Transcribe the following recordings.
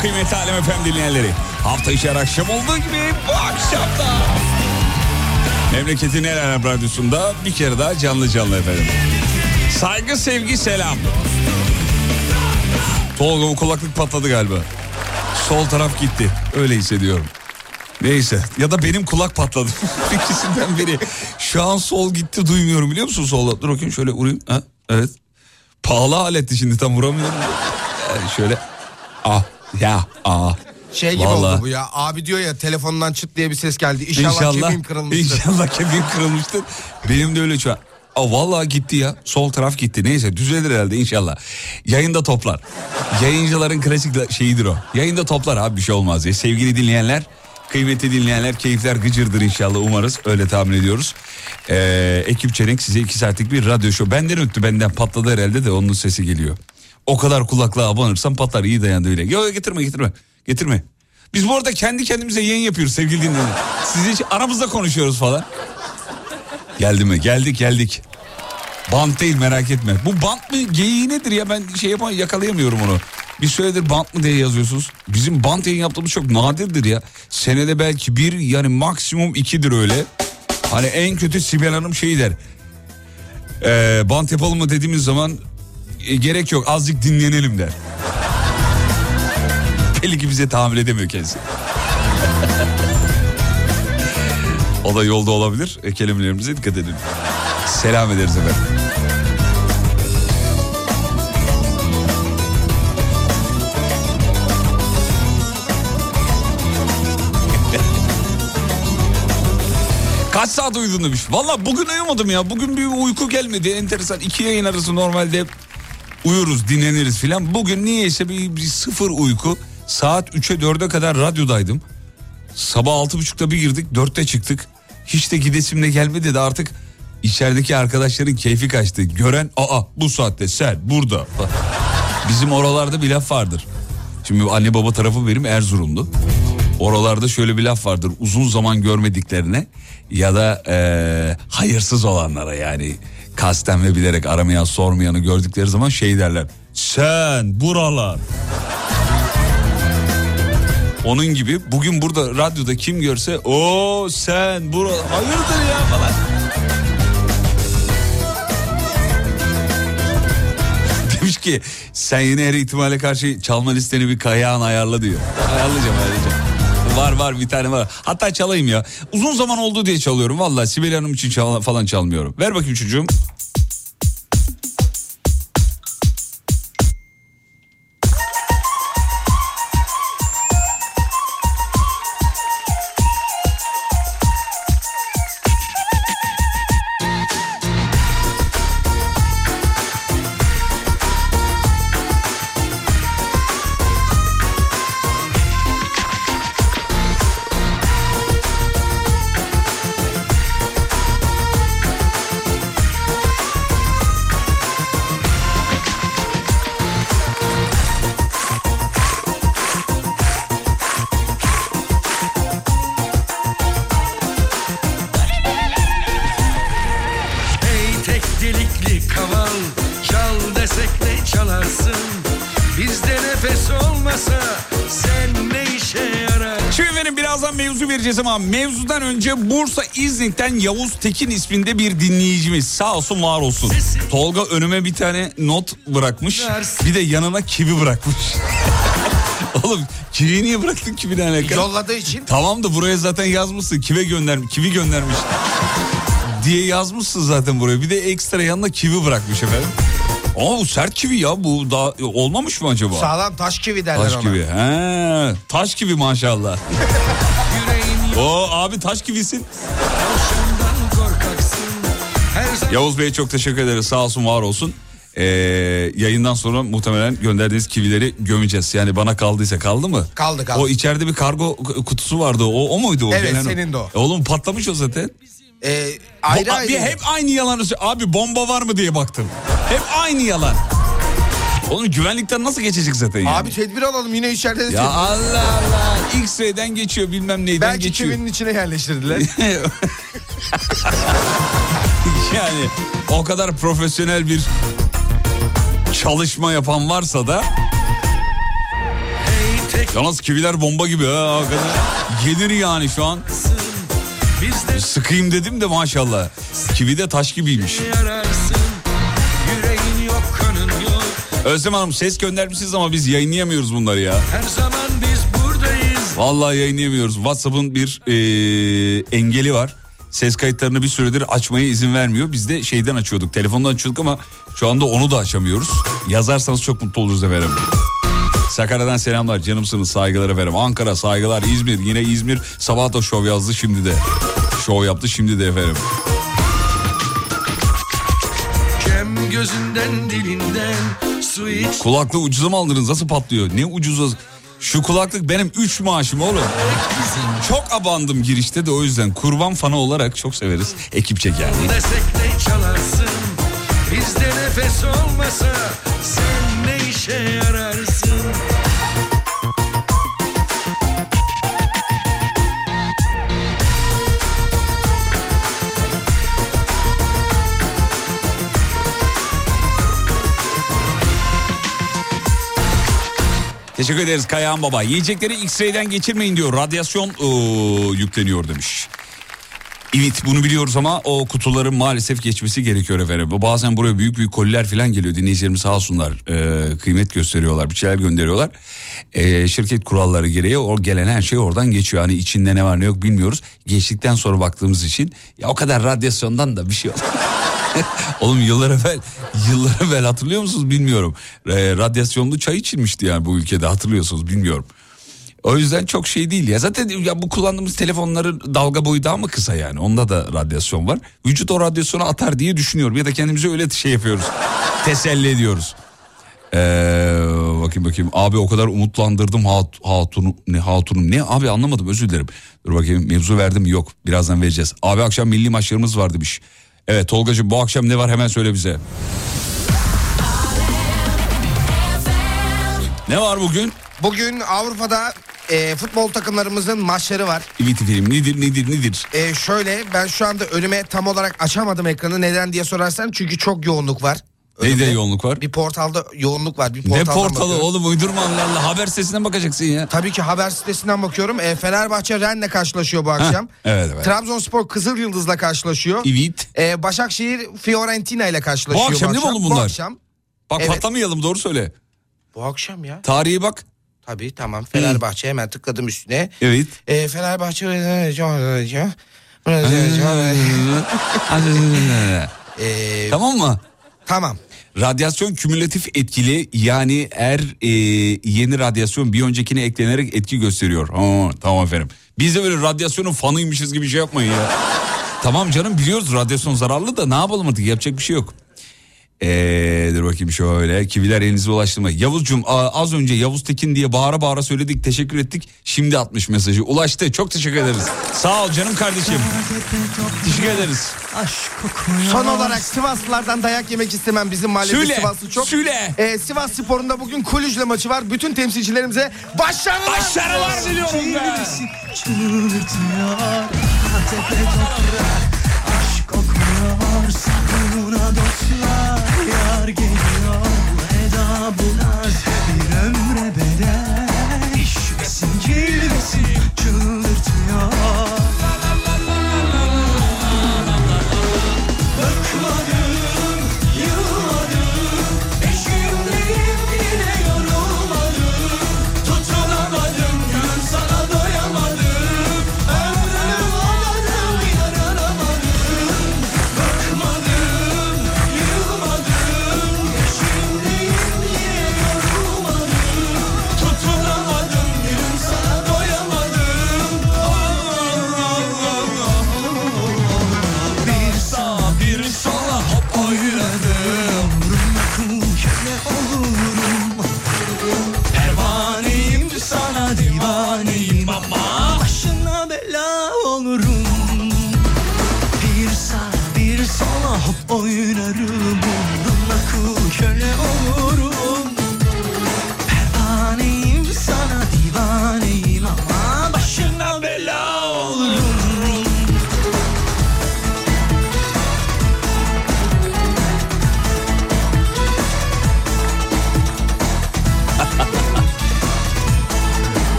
kıymetli Alem Efem dinleyenleri. Hafta içi akşam olduğu gibi bu akşam da. Memleketin en önemli radyosunda bir kere daha canlı canlı efendim. Saygı, sevgi, selam. Tolga bu kulaklık patladı galiba. Sol taraf gitti. Öyle hissediyorum. Neyse ya da benim kulak patladı. İkisinden biri. Şu an sol gitti duymuyorum biliyor musun solda? Dur bakayım şöyle vurayım. Ha, evet. Pahalı aletti şimdi tam vuramıyorum. Yani şöyle ah ya ah. Şey gibi Vallahi. oldu bu ya. Abi diyor ya telefondan çıt diye bir ses geldi. İnşallah, kemiğim kırılmıştır. İnşallah kemiğim kırılmıştır. Benim de öyle şu an. Aa, vallahi gitti ya. Sol taraf gitti. Neyse düzelir herhalde inşallah. Yayında toplar. Yayıncıların klasik şeyidir o. Yayında toplar abi bir şey olmaz diye. Sevgili dinleyenler, kıymetli dinleyenler keyifler gıcırdır inşallah umarız. Öyle tahmin ediyoruz. Ee, ekip Çelenk size iki saatlik bir radyo show. Benden öttü benden patladı herhalde de onun sesi geliyor. O kadar kulaklığa abanırsam patlar iyi dayandı öyle. Yok getirme getirme. Getirme. Biz bu arada kendi kendimize yayın yapıyoruz sevgili dinleyenler. Siz hiç aramızda konuşuyoruz falan. Geldi mi? Geldik geldik. Bant değil merak etme. Bu bant mı geyiği nedir ya ben şey yapamam yakalayamıyorum onu. Bir süredir bant mı diye yazıyorsunuz. Bizim bant yayın yaptığımız çok nadirdir ya. Senede belki bir yani maksimum ikidir öyle. Hani en kötü Sibel Hanım şeyi der. Ee, bant yapalım mı dediğimiz zaman gerek yok azıcık dinlenelim der. Belli ki bize tahammül edemiyor kendisi. o da yolda olabilir. E, kelimelerimize dikkat edin. Selam ederiz efendim. Kaç saat uyudun demiş. Valla bugün uyumadım ya. Bugün bir uyku gelmedi. Enteresan. İki yayın arası normalde uyuruz, dinleniriz filan. Bugün niyeyse bir, bir sıfır uyku. Saat 3'e 4'e kadar radyodaydım. Sabah altı buçukta bir girdik, dörtte çıktık. Hiç de gidesim de gelmedi de artık içerideki arkadaşların keyfi kaçtı. Gören aa bu saatte sen burada. Bizim oralarda bir laf vardır. Şimdi anne baba tarafı benim Erzurumlu. Oralarda şöyle bir laf vardır. Uzun zaman görmediklerine ya da eee, hayırsız olanlara yani kasten ve bilerek aramayan sormayanı gördükleri zaman şey derler. Sen buralar. Onun gibi bugün burada radyoda kim görse o sen bura hayırdır ya falan. Demiş ki sen yine her ihtimale karşı çalma listeni bir kayağın ayarla diyor. Ayarlayacağım ayarlayacağım. Var var bir tane var. Hatta çalayım ya. Uzun zaman oldu diye çalıyorum. Vallahi Sibel Hanım için çal- falan çalmıyorum. Ver bakayım çocuğum. Yavuz Tekin isminde bir dinleyicimiz sağ olsun var olsun. Tolga önüme bir tane not bırakmış bir de yanına kivi bırakmış. Oğlum kivi niye bıraktın kivi ne alaka? Yolladığı için. Tamam da buraya zaten yazmışsın. Kive gönder, kivi göndermiş. diye yazmışsın zaten buraya. Bir de ekstra yanına kivi bırakmış efendim. Ama bu sert kivi ya bu daha olmamış mı acaba? Sağlam taş kivi derler Taş ona. kivi. He, taş kivi maşallah. O abi taş kivisin. Yavuz Bey çok teşekkür ederiz. Sağ olsun var olsun. Ee, yayından sonra muhtemelen gönderdiğiniz kivileri gömeceğiz. Yani bana kaldıysa kaldı mı? Kaldı, kaldı. O içeride bir kargo kutusu vardı. O, o muydu o? Evet, gelen senin de o. E Oğlum patlamış o zaten. Ee, ayrı Bo- ayrı. Hep aynı yalanı Abi bomba var mı diye baktım. Hep aynı yalan. Oğlum güvenlikten nasıl geçecek zaten yani? Abi tedbir alalım yine içeride de ya Allah Allah. X-ray'den geçiyor bilmem neyden Belki geçiyor. kivinin içine yerleştirdiler. yani o kadar profesyonel bir çalışma yapan varsa da yalnız kiviler bomba gibi ha. Gelir yani şu an. Sıkayım dedim de maşallah. Kivi de taş gibiymiş. Özlem Hanım ses göndermişsiniz ama biz yayınlayamıyoruz bunları ya. Her zaman biz buradayız Vallahi yayınlayamıyoruz. WhatsApp'ın bir eee, engeli var. Ses kayıtlarını bir süredir açmaya izin vermiyor. Biz de şeyden açıyorduk, telefondan açıyorduk ama şu anda onu da açamıyoruz. Yazarsanız çok mutlu oluruz efendim. Sakarya'dan selamlar, canımsınız, saygılar efendim. Ankara saygılar, İzmir, yine İzmir sabah da şov yazdı şimdi de. Şov yaptı şimdi de efendim. Kem gözünden dilinden Su iç Kulaklığı ucuza mı aldınız? Nasıl patlıyor? Ne ucuza? Şu kulaklık benim 3 maaşım oğlum. Çok abandım girişte de o yüzden kurban fanı olarak çok severiz. Ekipçe çalarsın Bizde nefes olmasa Sen ne işe yararsın Teşekkür ederiz Kayahan Baba. Yiyecekleri X-ray'den geçirmeyin diyor. Radyasyon ıı, yükleniyor demiş. Evet bunu biliyoruz ama o kutuların maalesef geçmesi gerekiyor efendim. Bazen buraya büyük büyük koliler falan geliyor. Dinleyicilerimiz sağ olsunlar e, kıymet gösteriyorlar bir şeyler gönderiyorlar. E, şirket kuralları gereği o gelen her şey oradan geçiyor. Hani içinde ne var ne yok bilmiyoruz. Geçtikten sonra baktığımız için ya o kadar radyasyondan da bir şey yok. Oğlum yıllar evvel, yıllar evvel hatırlıyor musunuz bilmiyorum. E, radyasyonlu çay içilmişti yani bu ülkede hatırlıyorsunuz bilmiyorum. O yüzden çok şey değil ya. Zaten ya bu kullandığımız telefonların dalga boyu daha mı kısa yani? Onda da radyasyon var. Vücut o radyasyonu atar diye düşünüyorum. Ya da kendimize öyle şey yapıyoruz. Teselli ediyoruz. Ee, bakayım bakayım. Abi o kadar umutlandırdım hat, hatunu, ne hatunum ne abi anlamadım özür dilerim. Dur bakayım mevzu verdim yok birazdan vereceğiz. Abi akşam milli maçlarımız var demiş. Evet Tolgacığım bu akşam ne var hemen söyle bize. Ne var bugün? Bugün Avrupa'da e, futbol takımlarımızın maçları var. İviti film nedir nedir nedir? E, şöyle ben şu anda önüme tam olarak açamadım ekranı. Neden diye sorarsan çünkü çok yoğunluk var. Neyde yoğunluk var? Bir portalda yoğunluk var. Bir Ne portalı bakıyorum. oğlum uydurma Allah Allah haber sitesinden bakacaksın ya. Tabii ki haber sitesinden bakıyorum. E, Fenerbahçe Rennes karşılaşıyor bu akşam. evet, evet. Trabzonspor Kızıl Yıldız'la karşılaşıyor. Evet. E, Başakşehir Fiorentina ile karşılaşıyor Bu akşam değil mi oğlum Bu bunlar? akşam. Bak Evet. patlamayalım doğru söyle. Bu akşam ya. Tarihi bak. Tabii tamam Fenerbahçe hemen tıkladım üstüne. Evet. E, Fenerbahçe e, tamam mı? tamam. Radyasyon kümülatif etkili yani eğer e, yeni radyasyon bir öncekine eklenerek etki gösteriyor. Ha, tamam efendim. Biz de böyle radyasyonun fanıymışız gibi şey yapmayın ya. tamam canım biliyoruz radyasyon zararlı da ne yapalım artık yapacak bir şey yok. Ee, dur bakayım şöyle kiviler elinize ulaştı mı? Yavuzcum az önce Yavuz Tekin diye bağıra bağıra söyledik teşekkür ettik. Şimdi atmış mesajı ulaştı çok teşekkür ederiz. Sağ ol canım kardeşim. Teşekkür ederiz. Son olarak Sivaslılardan dayak yemek istemem. Bizim mahallede Sivaslı çok. söyle. E, Sivas Spor'unda bugün Kulüc'le maçı var. Bütün temsilcilerimize başarılar. Başarılar diliyorum be.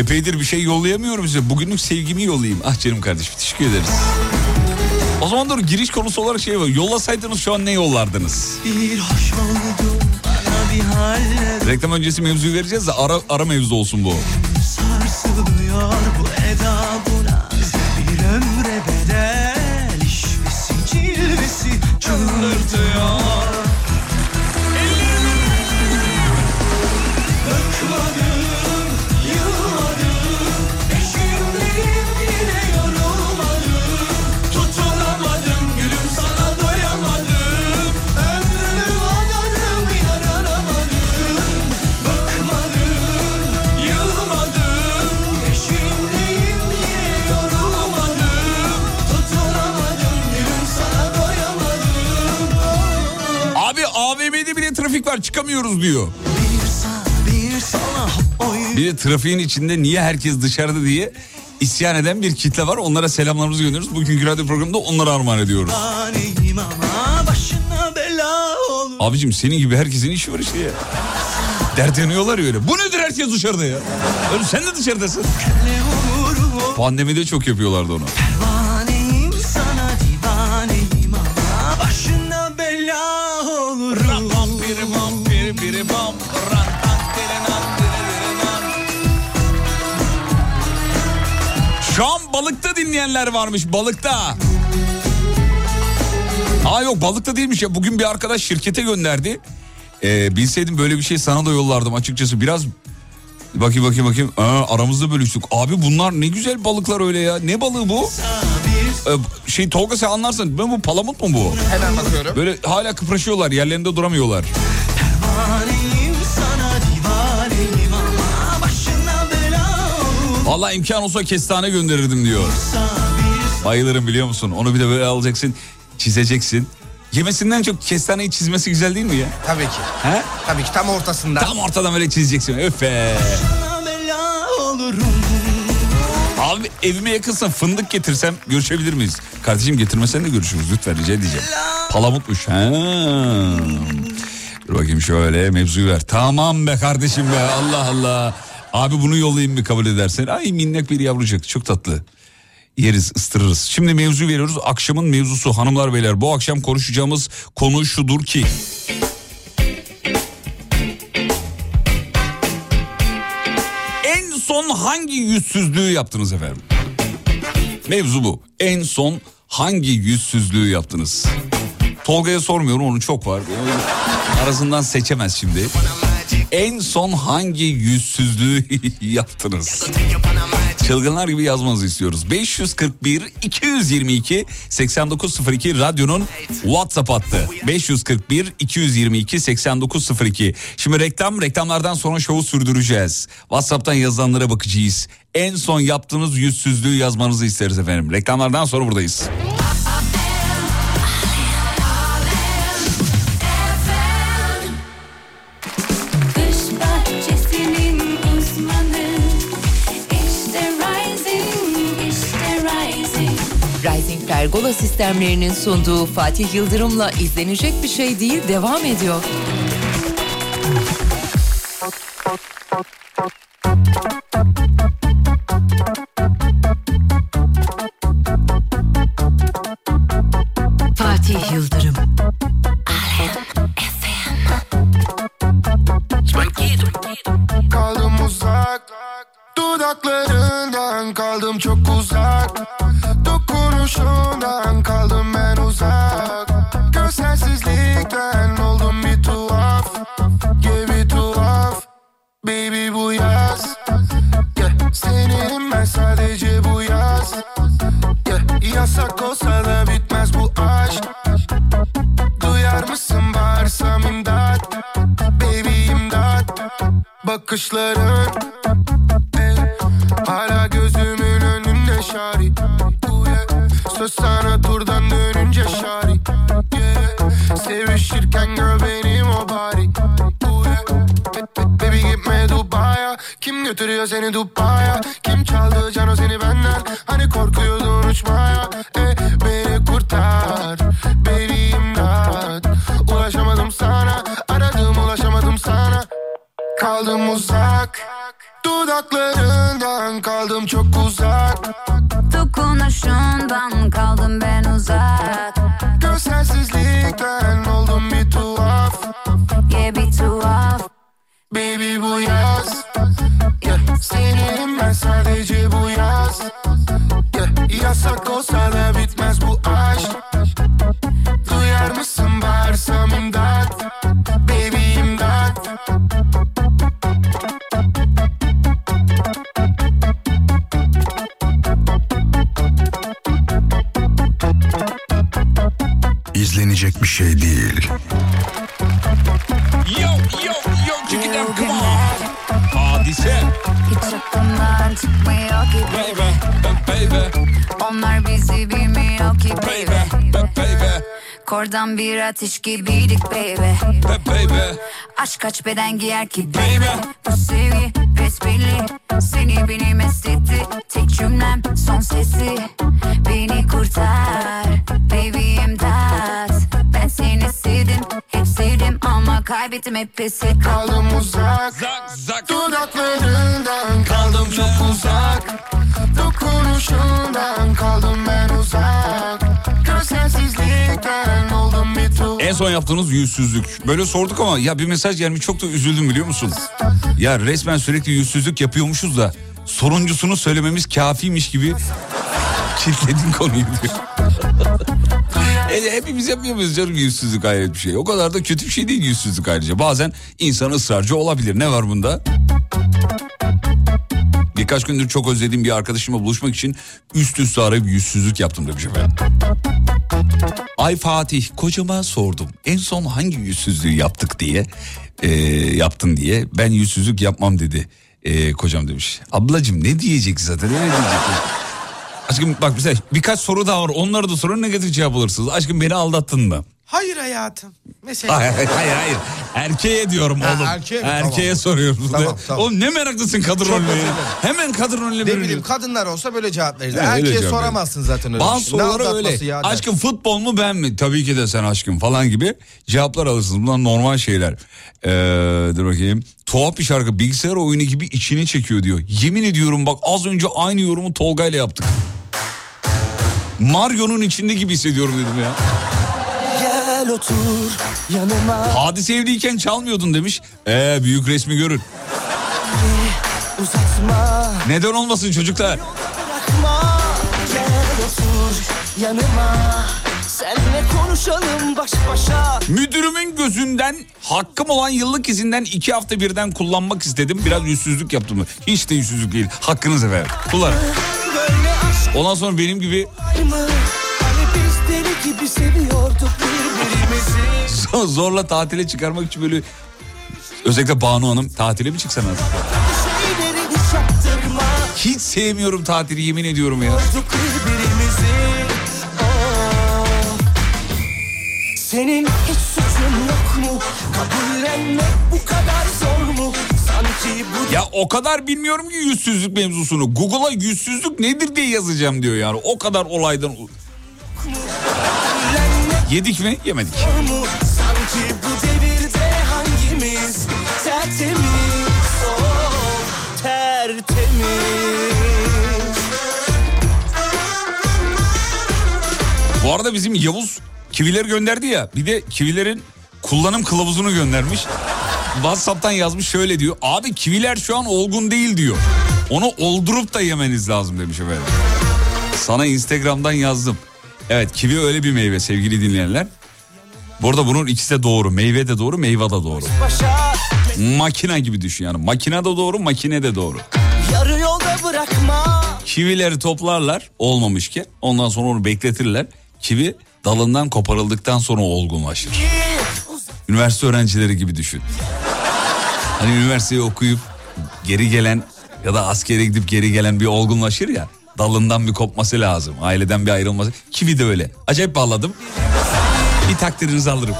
Epeydir bir şey yollayamıyorum size. Bugünlük sevgimi yollayayım. Ah canım kardeşim teşekkür ederiz. O zaman doğru giriş konusu olarak şey var. Yollasaydınız şu an ne yollardınız? Bir hoş oldum bir Reklam öncesi mevzuyu vereceğiz de ara, ara mevzu olsun bu. Bile trafik var çıkamıyoruz diyor. Bir de trafiğin içinde niye herkes dışarıda diye isyan eden bir kitle var. Onlara selamlarımızı gönderiyoruz. Bugünkü radyo programında onlara armağan ediyoruz. Abicim senin gibi herkesin işi var işte ya. Dert yanıyorlar ya öyle. Bu nedir herkes dışarıda ya? Öyle sen de dışarıdasın. Pandemide çok yapıyorlardı onu. Dinleyenler varmış balıkta. Aa yok balıkta değilmiş ya. Bugün bir arkadaş şirkete gönderdi. Ee, bilseydim böyle bir şey sana da yollardım açıkçası. Biraz bakayım bakayım bakayım. Aa, aramızda bölüştük. Abi bunlar ne güzel balıklar öyle ya. Ne balığı bu? Ee, şey Tolga sen anlarsın. Ben bu palamut mu bu? Hemen bakıyorum. Böyle hala kıpraşıyorlar yerlerinde duramıyorlar. Vallahi imkan olsa kestane gönderirdim diyor. Bayılırım biliyor musun? Onu bir de böyle alacaksın, çizeceksin. Yemesinden çok kestaneyi çizmesi güzel değil mi ya? Tabii ki. He? Tabii ki tam ortasında. Tam ortadan böyle çizeceksin. Öf be. başına bela olurum Abi evime yakınsın fındık getirsem görüşebilir miyiz? Kardeşim getirmesen de görüşürüz lütfen rica edeceğim. Palamutmuş. Ha. Dur bakayım şöyle mevzuyu ver. Tamam be kardeşim be Allah Allah. Abi bunu yollayayım mı kabul edersen? Ay minnak bir yavrucak çok tatlı. Yeriz ıstırırız. Şimdi mevzu veriyoruz. Akşamın mevzusu hanımlar beyler. Bu akşam konuşacağımız konu şudur ki. En son hangi yüzsüzlüğü yaptınız efendim? Mevzu bu. En son hangi yüzsüzlüğü yaptınız? Tolga'ya sormuyorum onun çok var. Arasından seçemez şimdi. En son hangi yüzsüzlüğü yaptınız? Çılgınlar gibi yazmanızı istiyoruz. 541 222 8902 radyonun WhatsApp hattı. 541 222 8902. Şimdi reklam reklamlardan sonra şovu sürdüreceğiz. WhatsApp'tan yazılanlara bakacağız. En son yaptığınız yüzsüzlüğü yazmanızı isteriz efendim. Reklamlardan sonra buradayız. Pergola sistemlerinin sunduğu Fatih Yıldırım'la izlenecek bir şey değil devam ediyor. Fatih Yıldırım. Kaldım uzak Dudaklarından kaldım çok uzak Yasak olsa da bitmez bu aşk. Duyar mısın bağırsam imdat? Baby imdat. Bakışların eh, Hala gözümün önünde şari. Söz sana turdan dönünce şari. Yeah. Sevişirken gör benim o bari. Baby gitme Dubai'ye. Kim götürüyor seni Dubai'ye? Kim çaldı cano seni benden bu yaz yeah. Seninim ben sadece bu yaz yeah. Yasak olsa da bitmez bu aşk Duyar mısın bağırsam imdat Baby imdat İzlenecek bir şey değil. Yo yo yo check it out come on. Hadise. Hiç aklımdan çıkmıyor ki Baby baby. Onlar bizi bilmiyor ki baby baby. Kordan bir ateş gibiydik baby. Baby. Aşk kaç beden giyer ki baby? Bu sevgi besbelli. Seni beni mest etti Tek cümlem son sesi. Beni kurtar Baby imdat. Ben seni sevdim Sevdim ama kaybettim hep pes et Kaldım uzak Zak zak. Dudaklarından kaldım çok uzak Dokunuşundan kaldım ben uzak Gözsensizlikten oldum bir tuhaf En son yaptığınız yüzsüzlük. Böyle sorduk ama ya bir mesaj gelmiş çok da üzüldüm biliyor musun? Ya resmen sürekli yüzsüzlük yapıyormuşuz da soruncusunu söylememiz kafiymiş gibi kilitledin konuyu diyor. E, hepimiz yapmıyor muyuz canım yüzsüzlük hayret bir şey. O kadar da kötü bir şey değil yüzsüzlük ayrıca. Bazen insan ısrarcı olabilir. Ne var bunda? Birkaç gündür çok özlediğim bir arkadaşımla buluşmak için üst üste arayıp yüzsüzlük yaptım demiş efendim. Ay Fatih kocama sordum. En son hangi yüzsüzlüğü yaptık diye e, yaptın diye. Ben yüzsüzlük yapmam dedi e, kocam demiş. Ablacım ne diyecek zaten öyle diyecek. Aşkım bak mesela birkaç soru daha var. Onları da sorun negatif cevap alırsınız. Aşkım beni aldattın mı? Hayır hayatım. Mesela Hayır hayır hayır. Erkeğe diyorum Ha, oğlum. erkeğe mi? Erkeğe Tamam. soruyoruz. Tamam, tamam. Oğlum ne meraklısın kadın rolüne. Hemen kadın rolüne ne bileyim kadınlar olsa böyle cevap. Ha, öyle Erkeğe cevap soramazsın zaten öyle. Bazı şey. Soruları öyle. ya aşkım futbol mu ben mi? Tabii ki de sen aşkım falan gibi cevaplar alırsınız. Bunlar normal şeyler. Ee, dur bakayım. Tuhaf bir şarkı bilgisayar oyunu gibi içine çekiyor diyor. Yemin ediyorum bak az önce aynı yorumu Tolga ile yaptık. Mario'nun içinde gibi hissediyorum dedim ya. Gel otur yanıma Hadise evliyken çalmıyordun demiş. Ee büyük resmi görün. uzatma Neden olmasın çocuklar? bırakma Gel otur yanıma Senle konuşalım baş başa Müdürümün gözünden hakkım olan yıllık izinden iki hafta birden kullanmak istedim. Biraz yüzsüzlük yaptım. Hiç de yüzsüzlük değil. Hakkınız efendim. Kullanın. Ondan sonra benim gibi zorla tatile çıkarmak için böyle özellikle Banu Hanım tatile mi çıksan artık? Hiç sevmiyorum tatili yemin ediyorum ya. Senin hiç suçun yok mu? Kabullenmek bu kadar zor Ya o kadar bilmiyorum ki yüzsüzlük mevzusunu. Google'a yüzsüzlük nedir diye yazacağım diyor yani. O kadar olaydan. Yedik mi? Yemedik. bu? Oh, Bu arada bizim Yavuz kivileri gönderdi ya. Bir de kivilerin kullanım kılavuzunu göndermiş. WhatsApp'tan yazmış şöyle diyor. Abi kiviler şu an olgun değil diyor. Onu oldurup da yemeniz lazım demiş efendim. Sana Instagram'dan yazdım. Evet kivi öyle bir meyve sevgili dinleyenler. Bu arada bunun ikisi de doğru. Meyve de doğru, meyve de doğru. başa Makine gibi düşün yani. Makine de doğru, makine de doğru. Yarı yolda bırakma Kivileri toplarlar olmamışken. Ondan sonra onu bekletirler. Kivi dalından koparıldıktan sonra olgunlaşır. Üniversite öğrencileri gibi düşün. Hani üniversiteyi okuyup geri gelen ya da askere gidip geri gelen bir olgunlaşır ya. Dalından bir kopması lazım. Aileden bir ayrılması. Kivi de öyle. Acayip bağladım. Bir takdirinizi alırım.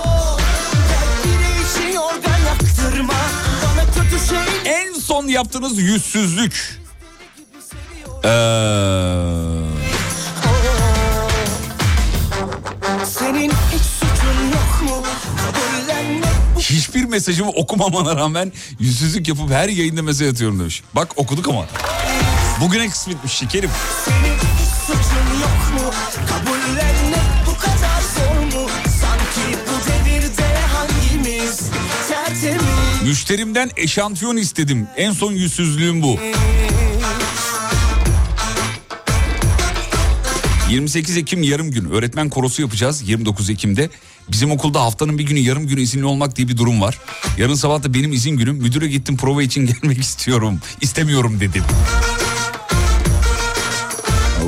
En son yaptığınız yüzsüzlük. Ee, hiçbir mesajımı okumamana rağmen yüzsüzlük yapıp her yayında mesaj atıyorum demiş. Bak okuduk ama. Bugüne kısmetmiş şekerim. Senin suçun yok mu? Kabullenmek bu kadar zor mu? Sanki bu devirde hangimiz tertemiz? Müşterimden eşantiyon istedim. En son yüzsüzlüğüm bu. 28 Ekim yarım gün öğretmen korosu yapacağız 29 Ekim'de. Bizim okulda haftanın bir günü yarım günü izinli olmak diye bir durum var. Yarın sabah da benim izin günüm. Müdüre gittim prova için gelmek istiyorum. İstemiyorum dedim.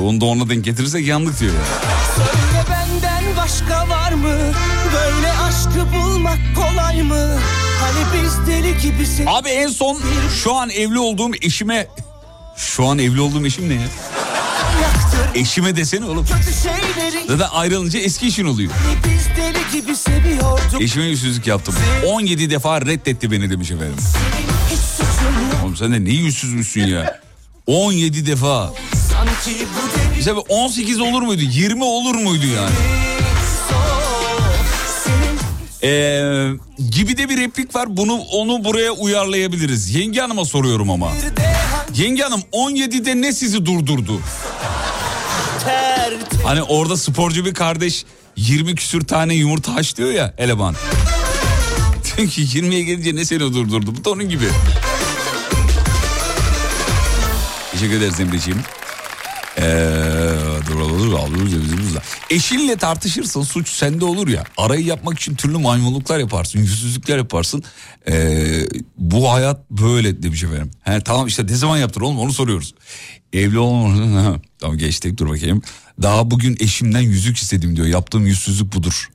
Onu da ona denk getirirsek yandık diyor ya. Söyle benden başka var mı? Böyle aşkı bulmak kolay mı? Hani biz deli gibi seni Abi en son şu an evli olduğum eşime... Şu an evli olduğum eşim ne ya? Eşime desene oğlum. Zaten ayrılınca eski eşin oluyor. Eşime yüzsüzlük yaptım. 17 defa reddetti beni demiş efendim. Oğlum sen de ne yüzsüzmüşsün ya. 17 defa. Bize 18 olur muydu? 20 olur muydu yani? Ee, gibi de bir replik var. Bunu onu buraya uyarlayabiliriz. Yenge Hanım'a soruyorum ama. Yenge Hanım 17'de ne sizi durdurdu? Hani orada sporcu bir kardeş 20 küsür tane yumurta haşlıyor ya eleman. Ki 20'ye gelince ne seni durdurdu? Bu da onun gibi. Teşekkür ederiz Emre'ciğim. Ee. Eşinle tartışırsın suç sende olur ya. Arayı yapmak için türlü maymunluklar yaparsın, yüzsüzlükler yaparsın. Ee, bu hayat böyle demiş efendim. He, tamam işte ne zaman yaptın oğlum onu soruyoruz. Evli olmamışsın. tamam geçtik dur bakayım. Daha bugün eşimden yüzük istedim diyor. Yaptığım yüzsüzlük budur.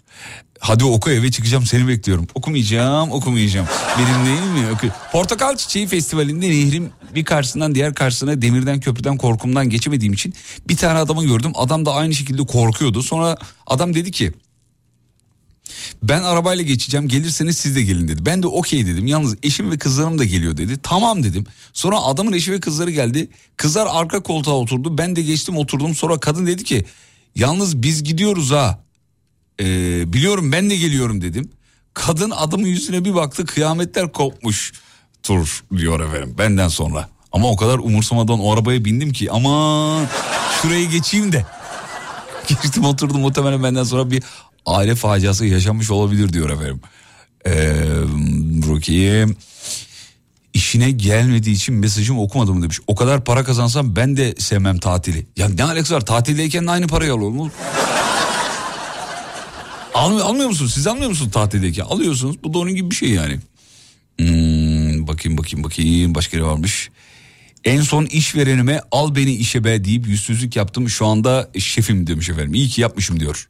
Hadi oku eve çıkacağım seni bekliyorum. Okumayacağım okumayacağım. Benim değil mi? Oku. Portakal Çiçeği Festivali'nde nehrin bir karşısından diğer karşısına demirden köprüden korkumdan geçemediğim için bir tane adamı gördüm. Adam da aynı şekilde korkuyordu. Sonra adam dedi ki ben arabayla geçeceğim gelirseniz siz de gelin dedi. Ben de okey dedim. Yalnız eşim ve kızlarım da geliyor dedi. Tamam dedim. Sonra adamın eşi ve kızları geldi. Kızlar arka koltuğa oturdu. Ben de geçtim oturdum. Sonra kadın dedi ki yalnız biz gidiyoruz ha. Ee, biliyorum ben de geliyorum dedim. Kadın adamın yüzüne bir baktı kıyametler kopmuş. Tur diyor efendim benden sonra. Ama o kadar umursamadan o arabaya bindim ki aman şuraya geçeyim de. Geçtim oturdum muhtemelen benden sonra bir aile faciası yaşanmış olabilir diyor efendim. Ee, Rukiye işine gelmediği için mesajımı okumadım demiş. O kadar para kazansam ben de sevmem tatili. Ya ne alakası var tatildeyken de aynı parayı alalım. Almıyor, almıyor musunuz? Siz almıyor musunuz tatildeyken? Alıyorsunuz. Bu da onun gibi bir şey yani. Hmm, bakayım bakayım bakayım başka ne varmış. En son işverenime al beni işe be deyip yüzsüzlük yaptım. Şu anda şefim demiş efendim. İyi ki yapmışım diyor.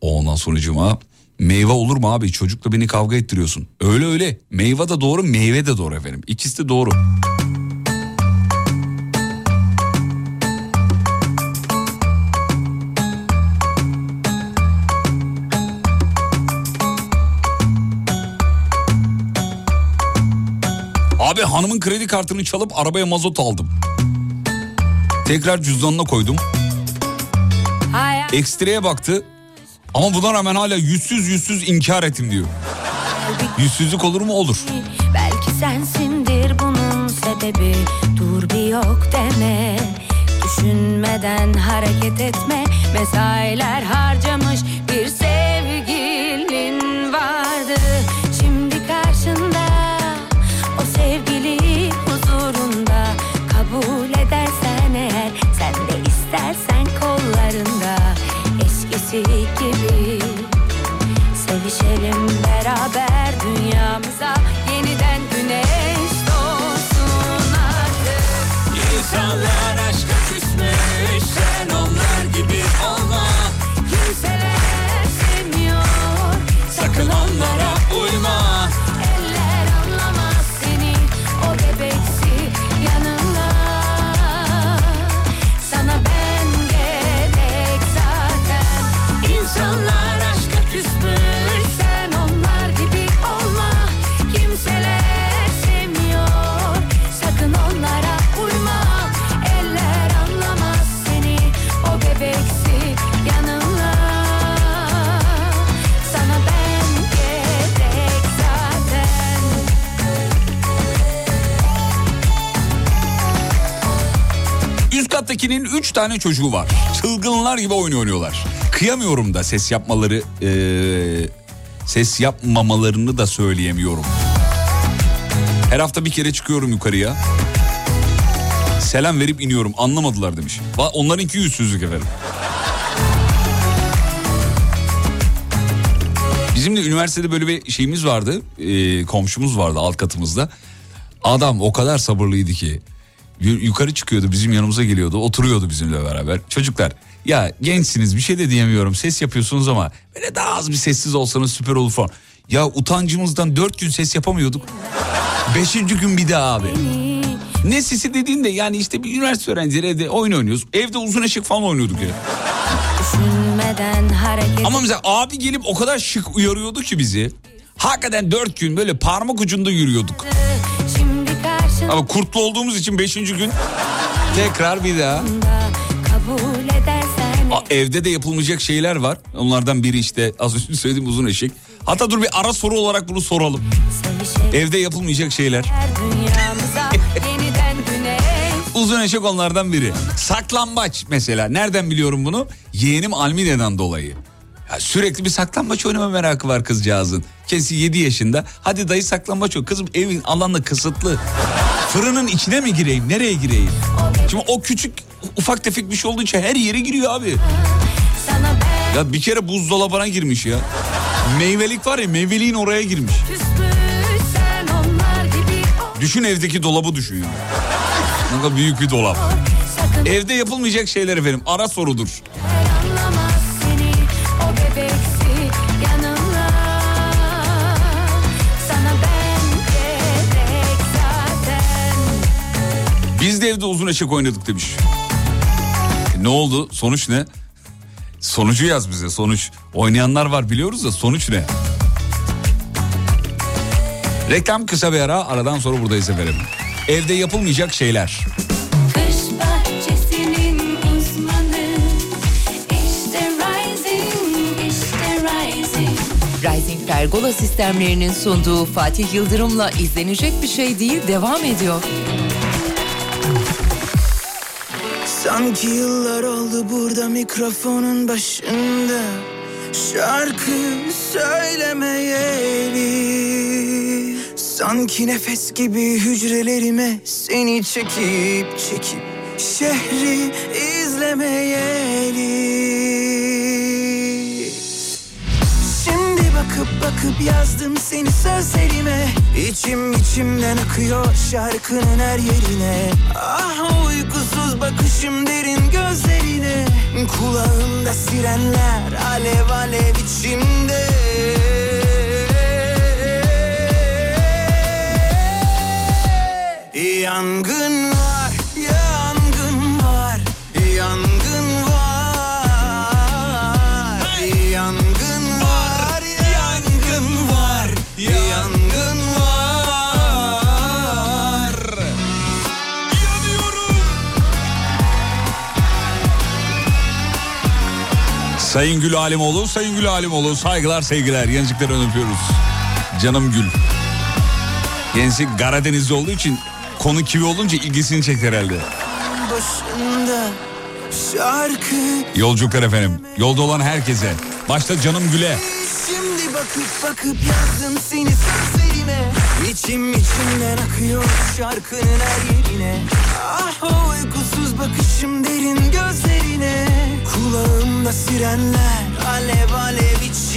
Ondan sonucuma meyve olur mu abi? Çocukla beni kavga ettiriyorsun. Öyle öyle. Meyve de doğru meyve de doğru efendim. İkisi de doğru. Hanımın kredi kartını çalıp arabaya mazot aldım. Tekrar cüzdanına koydum. Ekstreye baktı. Ama buna rağmen hala yüzsüz yüzsüz inkar ettim diyor. Yüzsüzlük olur mu? Olur. Belki sensindir bunun sebebi Dur bir yok deme Düşünmeden hareket etme Mesailer harcamış bir Yanımdakinin 3 tane çocuğu var. Çılgınlar gibi oyun oynuyorlar. Kıyamıyorum da ses yapmaları... eee, ses yapmamalarını da söyleyemiyorum. Her hafta bir kere çıkıyorum yukarıya. Selam verip iniyorum anlamadılar demiş. Onlarınki yüzsüzlük efendim. Bizim de üniversitede böyle bir şeyimiz vardı. e, komşumuz vardı alt katımızda. Adam o kadar sabırlıydı ki. Yu- Yukarı çıkıyordu bizim yanımıza geliyordu. Oturuyordu bizimle beraber. Çocuklar ya gençsiniz bir şey de diyemiyorum. Ses yapıyorsunuz ama böyle daha az bir sessiz olsanız süper olur falan. Ya utancımızdan dört gün ses yapamıyorduk. Beşinci gün bir daha abi. Ne sesi dediğinde yani işte bir üniversite öğrencileri evde oyun oynuyoruz. Evde uzun eşek falan oynuyorduk ya. Ama mesela abi gelip o kadar şık uyarıyordu ki bizi. Hakikaten dört gün böyle parmak ucunda yürüyorduk. Ama kurtlu olduğumuz için beşinci gün tekrar bir daha. Aa, evde de yapılmayacak şeyler var. Onlardan biri işte az önce söylediğim uzun eşek. Hatta dur bir ara soru olarak bunu soralım. Evde yapılmayacak şeyler. Uzun eşek onlardan biri. Saklambaç mesela. Nereden biliyorum bunu? Yeğenim Almine'den dolayı. Sürekli bir saklambaç oynama merakı var kızcağızın. Kendisi 7 yaşında. Hadi dayı saklambaç oyna. Kızım evin alanı kısıtlı. Fırının içine mi gireyim? Nereye gireyim? Şimdi o küçük ufak tefek bir şey olduğu için her yere giriyor abi. Ya bir kere buzdolabına girmiş ya. Meyvelik var ya meyveliğin oraya girmiş. Düşün evdeki dolabı düşün ya. Ne kadar büyük bir dolap. Evde yapılmayacak şeyler efendim. Ara sorudur. Biz de evde uzun eşek oynadık demiş. E, ne oldu? Sonuç ne? Sonucu yaz bize sonuç. Oynayanlar var biliyoruz da sonuç ne? Reklam kısa bir ara aradan sonra buradayız efendim. Evde yapılmayacak şeyler. Uzmanı işte Rising, işte Rising Rising Pergola sistemlerinin sunduğu Fatih Yıldırım'la izlenecek bir şey değil devam ediyor. Sanki yıllar oldu burada mikrofonun başında. Şarkı söylemeyeli. Sanki nefes gibi hücrelerime seni çekip çekip Şehri izlemeyeli bakıp yazdım seni sözlerime. İçim içimden akıyor şarkının her yerine. Ah uykusuz bakışım derin gözlerine. Kulağımda sirenler alev alev içimde. Yangın Sayın Gül Alimoğlu, Sayın Gül Alimoğlu saygılar sevgiler. Yancıkları öpüyoruz. Canım Gül. Kendisi Karadenizli olduğu için konu kivi olunca ilgisini çekti herhalde. Yolculuklar efendim. Yolda olan herkese. Başta Canım Gül'e. Şimdi bakıp bakıp yazdım seni sözlerime İçim içimden akıyor şarkının her yerine. Ah o uykusuz bakışım derin gözlerine. Kulağımda sirenler alev alev içimde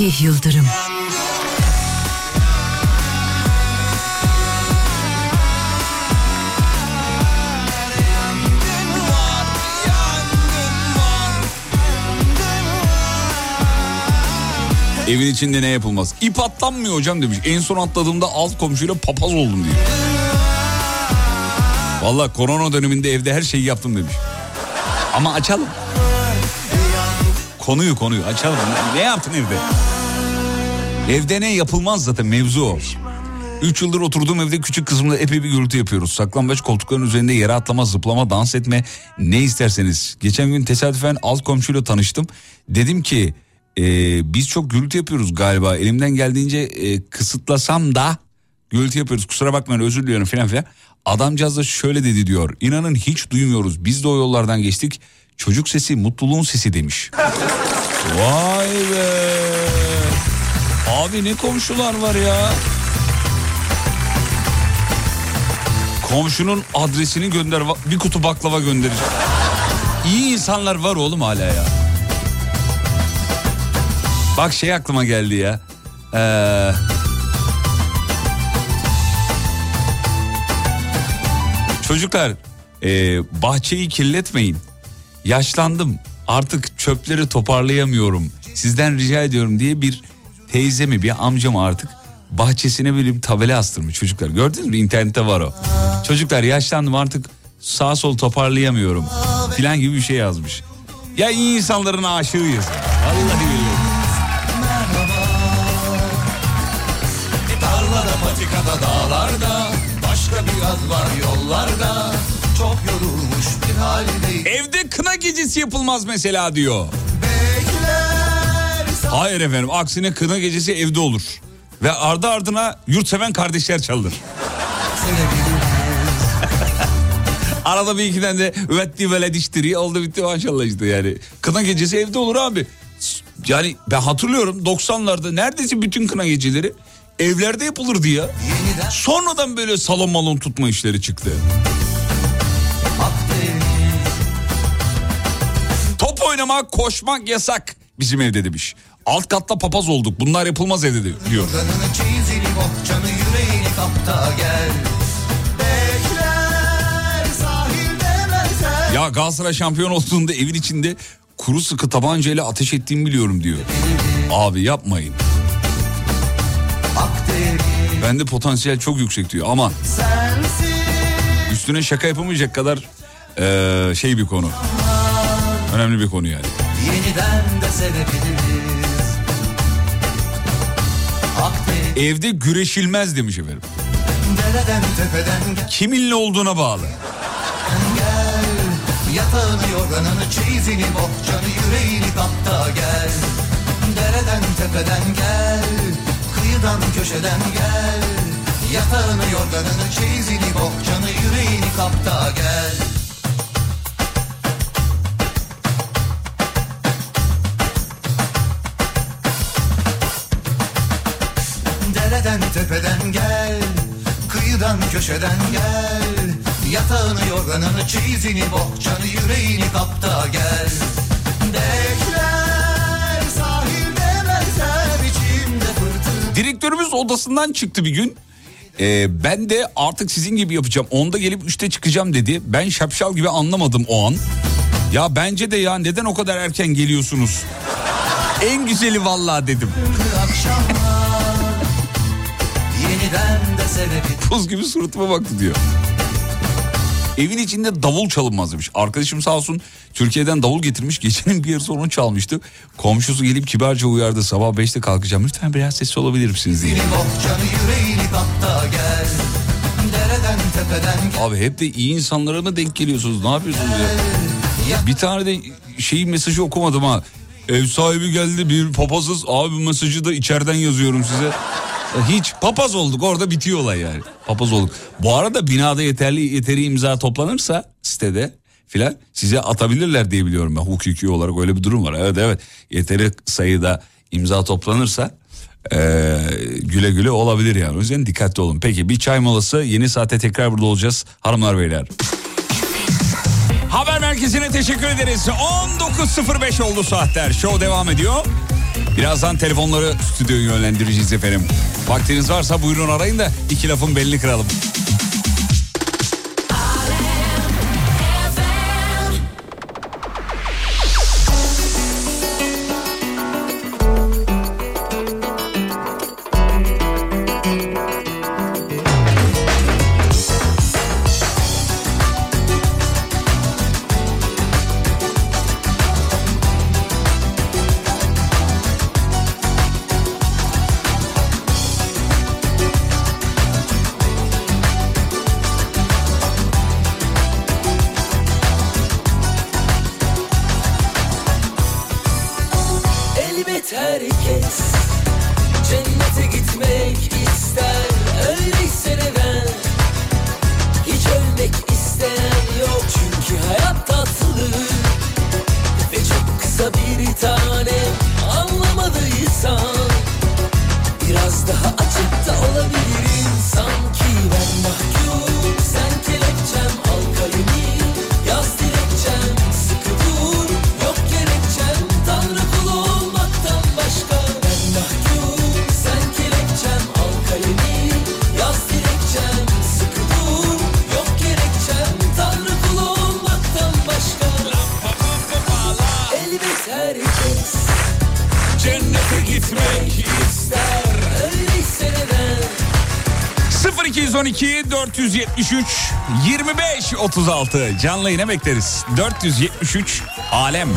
Fatih Yıldırım. Evin içinde ne yapılmaz? İp atlanmıyor hocam demiş. En son atladığımda alt komşuyla papaz oldum diyor. Valla korona döneminde evde her şeyi yaptım demiş. Ama açalım. Konuyu konuyu açalım. Ne yaptın evde? Evde ne yapılmaz zaten mevzu o. 3 yıldır oturduğum evde küçük kızımla epey bir gürültü yapıyoruz. Saklambaç koltukların üzerinde yere atlama, zıplama, dans etme ne isterseniz. Geçen gün tesadüfen alt komşuyla tanıştım. Dedim ki e, biz çok gürültü yapıyoruz galiba. Elimden geldiğince e, kısıtlasam da gürültü yapıyoruz. Kusura bakmayın özür diliyorum falan filan. Adamcağız da şöyle dedi diyor. İnanın hiç duymuyoruz. Biz de o yollardan geçtik. Çocuk sesi mutluluğun sesi demiş. Vay be. Abi ne komşular var ya. Komşunun adresini gönder bir kutu baklava gönderir. İyi insanlar var oğlum hala ya. Bak şey aklıma geldi ya. Ee, çocuklar e, bahçeyi kirletmeyin. Yaşlandım artık çöpleri toparlayamıyorum. Sizden rica ediyorum diye bir teyze mi bir amca mı artık bahçesine böyle bir tabela astırmış çocuklar. Gördünüz mü internette var o. Çocuklar yaşlandım artık sağ sol toparlayamıyorum filan gibi bir şey yazmış. Ya iyi insanların aşığıyız. Vallahi billahi. Tarlada patikada dağlarda Başka bir yaz var yollarda Çok yorulmuş bir haldeyim Evde kına gecesi yapılmaz mesela diyor. Hayır efendim aksine kına gecesi evde olur. Ve ardı ardına yurtseven kardeşler çalınır. Arada bir iki tane de üvetti veled iştiri oldu bitti maşallah işte yani. Kına gecesi evde olur abi. Yani ben hatırlıyorum 90'larda neredeyse bütün kına geceleri evlerde yapılırdı ya. Sonradan böyle salon malon tutma işleri çıktı. Top oynamak, koşmak yasak bizim evde demiş. Alt katta papaz olduk. Bunlar yapılmaz evde de- diyor. Ya Galatasaray şampiyon olduğunda evin içinde kuru sıkı tabancayla ateş ettiğimi biliyorum diyor. Abi yapmayın. Bende potansiyel çok yüksek diyor. Sensin üstüne şaka yapamayacak kadar eee, şey bir konu. Önemli bir konu yani. yeniden de sevebiliriz Evde güreşilmez demiş efendim. dereden tepeden Kiminle olduğuna bağlı. Yatağını yorganını çeyizini bohçanı yüreğini kapta gel Dereden tepeden gel Kıyıdan köşeden gel Yatağını yorganını çeyizini bohçanı yüreğini kapta gel Dereden tepeden gel Kıyıdan köşeden gel Yatağını yorganını çeyizini bohçanı yüreğini kapta gel Bekler sahilde benzer içimde fırtına Direktörümüz odasından çıktı bir gün. Ee, ben de artık sizin gibi yapacağım. Onda gelip üçte çıkacağım dedi. Ben şapşal gibi anlamadım o an. Ya bence de ya neden o kadar erken geliyorsunuz? En güzeli vallahi dedim. Buz gibi suratıma baktı diyor. Evin içinde davul çalınmaz demiş. Arkadaşım sağ olsun Türkiye'den davul getirmiş. Gecenin bir yarısı onu çalmıştı. Komşusu gelip kibarca uyardı. Sabah 5'te kalkacağım. Lütfen biraz sessiz olabilir misiniz diye. Abi hep de iyi insanlara mı denk geliyorsunuz? Ne yapıyorsunuz ya? Bir tane de şeyin mesajı okumadım ha. Ev sahibi geldi bir papazız. Abi mesajı da içeriden yazıyorum size. Hiç papaz olduk orada bitiyor olay yani. Papaz olduk. Bu arada binada yeterli yeteri imza toplanırsa sitede filan size atabilirler diye biliyorum ben hukuki olarak öyle bir durum var. Evet evet yeteri sayıda imza toplanırsa eee, güle güle olabilir yani. O yüzden dikkatli olun. Peki bir çay molası yeni saate tekrar burada olacağız hanımlar beyler. Haber merkezine teşekkür ederiz. 19.05 oldu saatler. Show devam ediyor. Birazdan telefonları stüdyoya yönlendireceğiz efendim. Vaktiniz varsa buyurun arayın da iki lafın belini kıralım. 25 36 canlı yine bekleriz. 473 alem.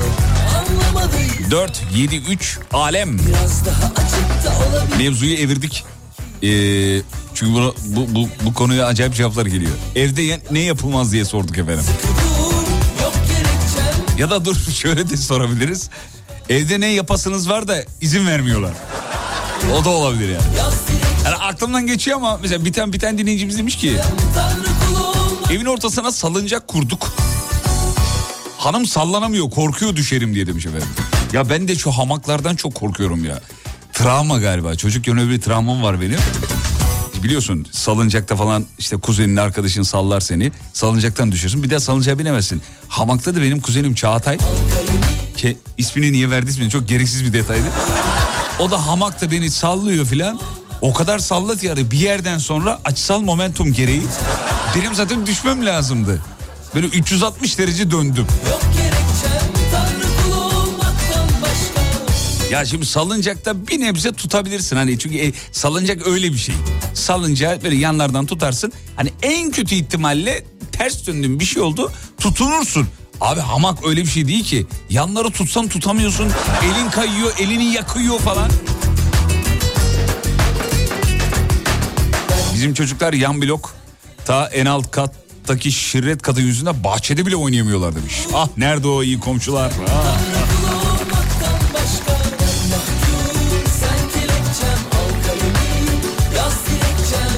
473 alem. Mevzuyu evirdik. Ee, çünkü bunu, bu, bu, bu konuya acayip cevaplar geliyor. Evde ne yapılmaz diye sorduk efendim. Ya da dur şöyle de sorabiliriz. Evde ne yapasınız var da izin vermiyorlar. O da olabilir yani. Yani aklımdan geçiyor ama mesela bir tane dinleyicimiz demiş ki evin ortasına salıncak kurduk. Hanım sallanamıyor korkuyor düşerim diye demiş efendim. Ya ben de şu hamaklardan çok korkuyorum ya. Travma galiba çocukken öyle bir travmam var benim. Biliyorsun salıncakta falan işte kuzenin arkadaşın sallar seni. Salıncaktan düşüyorsun bir daha salıncağa binemezsin. Hamakta da benim kuzenim Çağatay. Ki ismini niye verdiyse çok gereksiz bir detaydı. O da hamakta beni sallıyor filan. O kadar salladı yani bir yerden sonra açısal momentum gereği benim zaten düşmem lazımdı. Böyle 360 derece döndüm. Ya şimdi salıncakta bir nebze tutabilirsin hani çünkü e, salıncak öyle bir şey. Salıncağı böyle yanlardan tutarsın. Hani en kötü ihtimalle ters döndün bir şey oldu tutunursun. Abi hamak öyle bir şey değil ki. Yanları tutsan tutamıyorsun. Elin kayıyor, elini yakıyor falan. Bizim çocuklar yan blok ta en alt kattaki şirret katı yüzünden bahçede bile oynayamıyorlar demiş. Ah nerede o iyi komşular? Ah.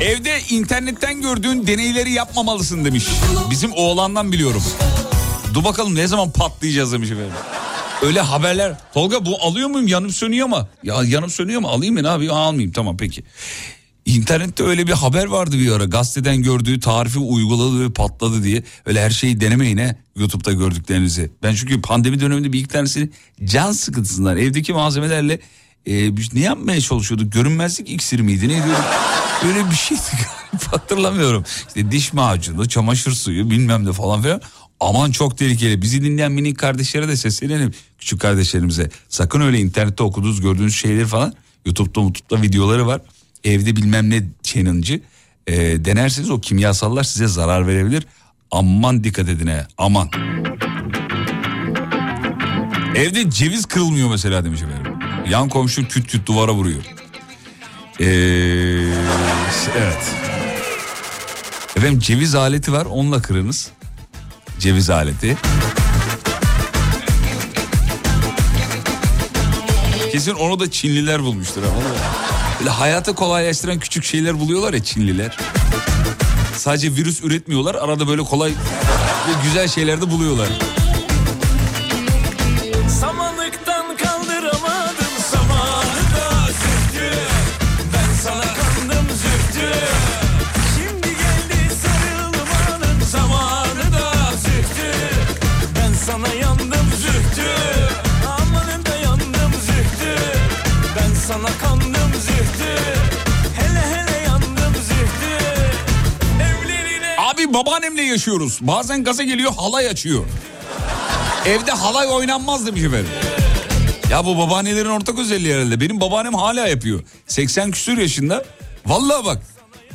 Evde internetten gördüğün deneyleri yapmamalısın demiş. Bizim oğlandan biliyorum. Dur bakalım ne zaman patlayacağız demiş efendim. Öyle haberler. Tolga bu alıyor muyum yanım sönüyor mu? Ya yanım sönüyor mu alayım mı ne yapayım almayayım tamam peki. İnternette öyle bir haber vardı bir ara gazeteden gördüğü tarifi uyguladı ve patladı diye. Öyle her şeyi denemeyin he YouTube'da gördüklerinizi. Ben çünkü pandemi döneminde bir iki tanesini can sıkıntısından evdeki malzemelerle e, biz ne yapmaya çalışıyorduk? Görünmezlik iksiri miydi neydi? Öyle bir şeydi hatırlamıyorum. İşte diş macunu, çamaşır suyu bilmem ne falan filan. Aman çok tehlikeli. Bizi dinleyen minik kardeşlere de seslenelim. Küçük kardeşlerimize. Sakın öyle internette okuduğunuz gördüğünüz şeyleri falan. YouTube'da YouTube'da videoları var. Evde bilmem ne challenge'ı. E, denerseniz o kimyasallar size zarar verebilir. Aman dikkat edin he. Aman. Evde ceviz kırılmıyor mesela demiş efendim. Yan komşu küt küt duvara vuruyor. Ee, evet. Efendim ceviz aleti var onunla kırınız. Ceviz aleti. Kesin onu da Çinliler bulmuştur. vallahi. Böyle hayatı kolaylaştıran küçük şeyler buluyorlar ya Çinliler. Sadece virüs üretmiyorlar. Arada böyle kolay ve güzel şeyler de buluyorlar. Babaannemle yaşıyoruz. Bazen gaza geliyor halay açıyor. Evde halay oynanmaz demiş efendim. Ya bu babaannelerin ortak özelliği herhalde. Benim babaannem hala yapıyor. 80 küsur yaşında. Vallahi bak.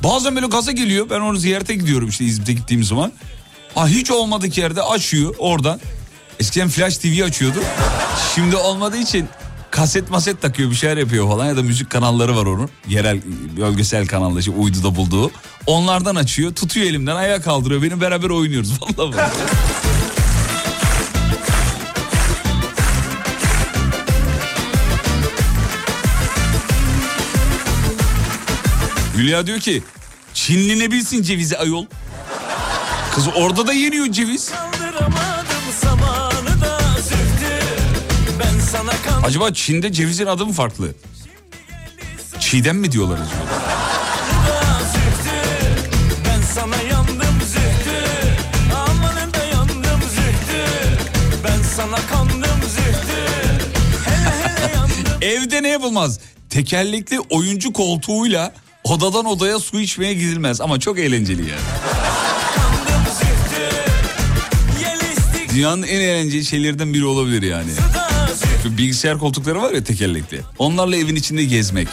Bazen böyle gaza geliyor. Ben onu ziyarete gidiyorum işte İzmit'e gittiğim zaman. Ha hiç olmadık yerde açıyor oradan. Eskiden Flash TV açıyordu. Şimdi olmadığı için kaset maset takıyor bir şeyler yapıyor falan ya da müzik kanalları var onun. Yerel bölgesel kanalda işte uyduda bulduğu. Onlardan açıyor tutuyor elimden ayağa kaldırıyor beni beraber oynuyoruz vallahi. Hülya diyor ki Çinli ne bilsin cevizi ayol. Kız orada da yeniyor ceviz. Acaba Çin'de cevizin adı mı farklı? Çiğdem mi diyorlar acaba? Evde ne yapılmaz? Tekerlekli oyuncu koltuğuyla odadan odaya su içmeye gidilmez ama çok eğlenceli yani. Dünyanın en eğlenceli şeylerden biri olabilir yani. Bilgisayar koltukları var ya tekerlekli. Onlarla evin içinde gezmek.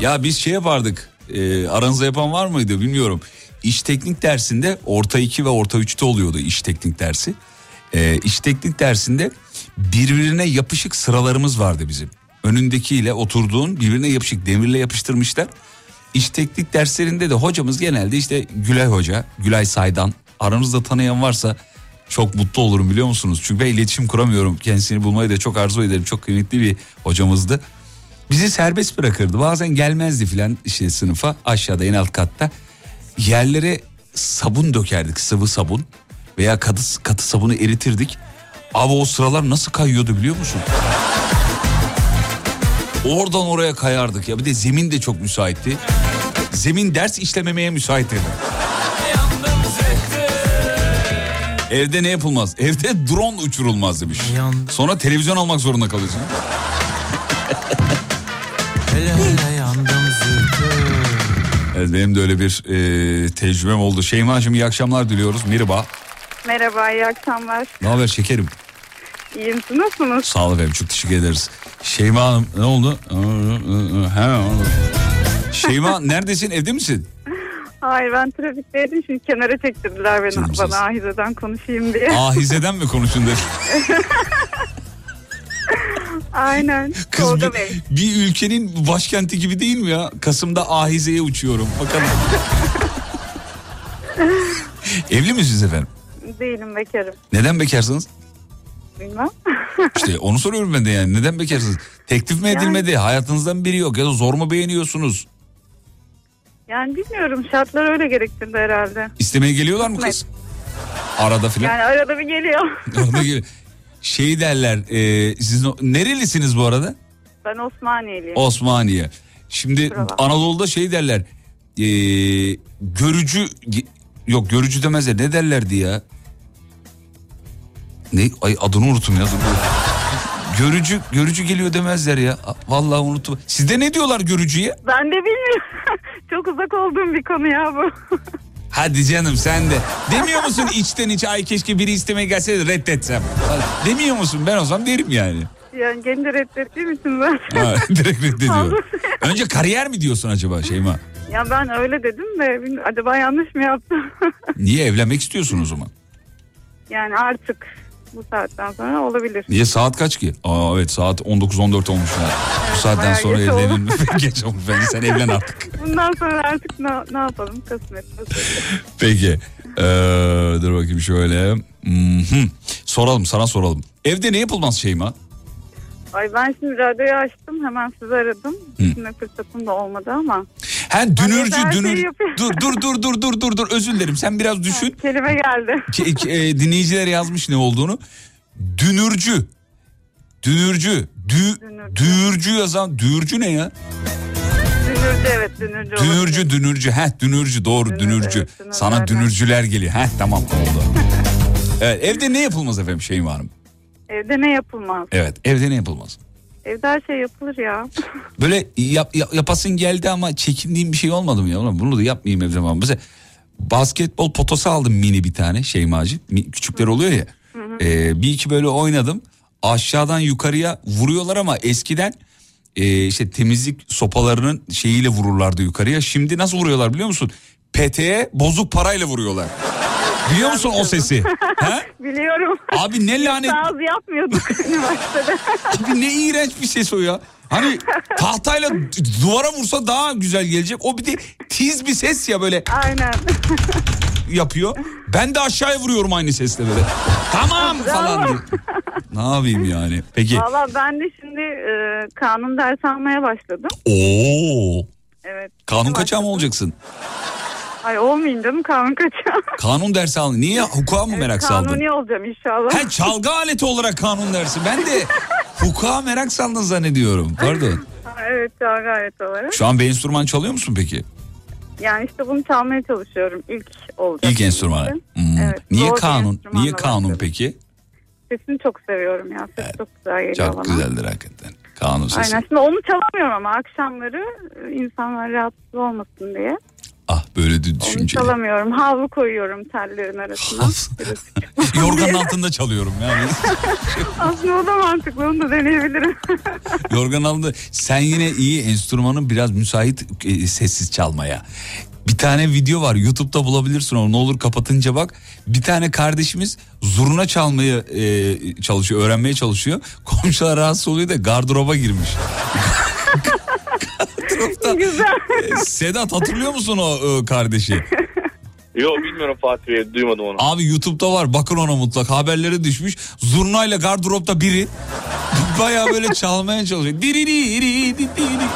Ya biz şey yapardık. E, aranızda yapan var mıydı bilmiyorum. İş teknik dersinde orta 2 ve orta 3'te oluyordu iş teknik dersi. E, iş teknik dersinde birbirine yapışık sıralarımız vardı bizim. Önündekiyle oturduğun birbirine yapışık demirle yapıştırmışlar. İş teknik derslerinde de hocamız genelde işte Gülay Hoca, Gülay Saydan. Aranızda tanıyan varsa çok mutlu olurum biliyor musunuz? Çünkü ben iletişim kuramıyorum. Kendisini bulmayı da çok arzu ederim. Çok kıymetli bir hocamızdı. Bizi serbest bırakırdı. Bazen gelmezdi filan işte sınıfa aşağıda en alt katta. Yerlere sabun dökerdik sıvı sabun veya katı, katı sabunu eritirdik. Abi o sıralar nasıl kayıyordu biliyor musun? Oradan oraya kayardık ya bir de zemin de çok müsaitti. Zemin ders işlememeye müsait dedi. Evde ne yapılmaz? Evde drone uçurulmaz demiş. Yandım. Sonra televizyon almak zorunda kalıyorsun. Hele hele yandım zühtü Evet benim de öyle bir e, tecrübem oldu. Şeyma'cığım iyi akşamlar diliyoruz. Merhaba. Merhaba, iyi akşamlar. Ne haber şekerim? İyiyim, siz nasılsınız? Sağ ol efendim çok teşekkür ederiz. Şeyma Hanım ne oldu? He, oldu. Şeyma neredesin evde misin? Hayır, ben trafikteydim. Şimdi kenara çektirdiler beni. Canım bana ahizeden konuşayım diye. Ahizeden mi konuşun dedi. Aynen. Kız Tolga bir, Bey. bir ülkenin başkenti gibi değil mi ya? Kasım'da Ahize'ye uçuyorum. Bakalım. Evli misiniz efendim? Değilim, bekarım. Neden bekarsınız? Bilmem. İşte onu soruyorum ben de yani. Neden bekarsınız? Teklif mi edilmedi? Hayatınızdan biri yok ya da zor mu beğeniyorsunuz? Yani bilmiyorum, şartlar öyle gerektirdi herhalde. İstemeye geliyorlar mı kız? Arada filan. Yani arada bir geliyor. Arada geliyor. Şey derler, e, siz nerelisiniz bu arada? ben Osmaniyeliyim. Osmaniye. Şimdi Buralar. Anadolu'da şey derler, e, görücü, yok görücü demezler ne derlerdi ya? Ne? Ay adını unuttum ya. Görücü, görücü geliyor demezler ya. Vallahi unuttum. Sizde ne diyorlar görücüye? Ben de bilmiyorum. Çok uzak olduğum bir konu ya bu. Hadi canım sen de. Demiyor musun içten içe ay keşke biri istemeye gelse de reddetsem. Demiyor musun? Ben olsam derim yani. yani gelince reddettiğim için ben. Ha, direkt reddediyor. Önce kariyer mi diyorsun acaba Şeyma? ya ben öyle dedim de acaba yanlış mı yaptım? Niye evlenmek istiyorsun o zaman? yani artık bu saatten sonra olabilir. Niye saat kaç ki? Aa evet saat 19-14 olmuş ya. Bu saatten bayağı sonra geç evlenin. geç olmuş bence sen evlen artık. Bundan sonra artık ne, ne yapalım kısmet. Peki. Ee, dur bakayım şöyle. Mhm. Soralım sana soralım. Evde ne yapılmaz Şeyma? Ay ben şimdi radyoyu açtım hemen sizi aradım. Düşünme fırsatım da olmadı ama. Ha dünürcü dünür. Dur dur dur dur dur dur dur özür dilerim. Sen biraz düşün. Kelime geldi. Ki- ki- e, dinleyiciler yazmış ne olduğunu. Dünürcü. Dünürcü. Dü, Dünürcü. düğürcü yazan. Düğürcü ne ya? Dünürcü evet dünürcü. olabilir. Dünürcü dünürcü. Heh dünürcü doğru Dünür, dünürcü. evet. Sana dünürcüler geliyor. Heh tamam oldu. evet evde ne yapılmaz efendim Şeyma Hanım? Evde ne yapılmaz? Evet evde ne yapılmaz? Evde her şey yapılır ya. Böyle yap, yap- yapasın geldi ama çekindiğim bir şey olmadı mı ya? Bunu da yapmayayım evde falan. Mesela basketbol potosu aldım mini bir tane Şeymacı. Küçükler oluyor ya. Ee, bir iki böyle oynadım. Aşağıdan yukarıya vuruyorlar ama eskiden e, işte temizlik sopalarının şeyiyle vururlardı yukarıya. Şimdi nasıl vuruyorlar biliyor musun? Peteğe bozuk parayla vuruyorlar. Biliyor musun o sesi? ha? Biliyorum. Abi ne lanet Daha az yapmıyorduk üniversitede. Abi ne iğrenç bir ses o ya. Hani tahtayla duvara vursa daha güzel gelecek. O bir de tiz bir ses ya böyle Aynen. yapıyor. Ben de aşağıya vuruyorum aynı sesle böyle. Tamam falan diye. Ne yapayım yani? Peki. Valla ben de şimdi e, kanun dersi almaya başladım. Oo. Evet. Kanun kaçağı mı olacaksın? Ay olmayayım canım kanun kaçağı. Kanun dersi aldın. Niye hukuka mı merak saldın? Kanuni olacağım inşallah. Ha çalgı aleti olarak kanun dersi. Ben de Hukuka merak saldın zannediyorum. Pardon. Ha, Evet ya gayet olarak. Şu an bir enstrüman çalıyor musun peki? Yani işte bunu çalmaya çalışıyorum. İlk olacak. İlk için. Hmm. Evet, Niye kanun? Niye kanun başladım. peki? Sesini çok seviyorum ya. Ses çok güzel geliyor Çok bana. güzeldir hakikaten. Kanun sesi. Aynen. Şimdi onu çalamıyorum ama akşamları e, insanlar rahatsız olmasın diye. Ah böyle de Onu düşünceli. çalamıyorum. Havlu koyuyorum tellerin arasına. Yorganın altında çalıyorum yani. Aslında o da mantıklı. Onu da deneyebilirim. Yorgan altında. Sen yine iyi enstrümanın biraz müsait e, sessiz çalmaya. Bir tane video var YouTube'da bulabilirsin onu ne olur kapatınca bak. Bir tane kardeşimiz zurna çalmayı e, çalışıyor öğrenmeye çalışıyor. Komşular rahatsız oluyor da gardıroba girmiş. Gardıropta. Güzel. E, Sedat hatırlıyor musun o e, kardeşi? Yok bilmiyorum Fatih Bey duymadım onu. Abi YouTube'da var bakın ona mutlaka haberleri düşmüş. Zurnayla gardıropta biri baya böyle çalmaya çalışıyor. Diri diri diri diri.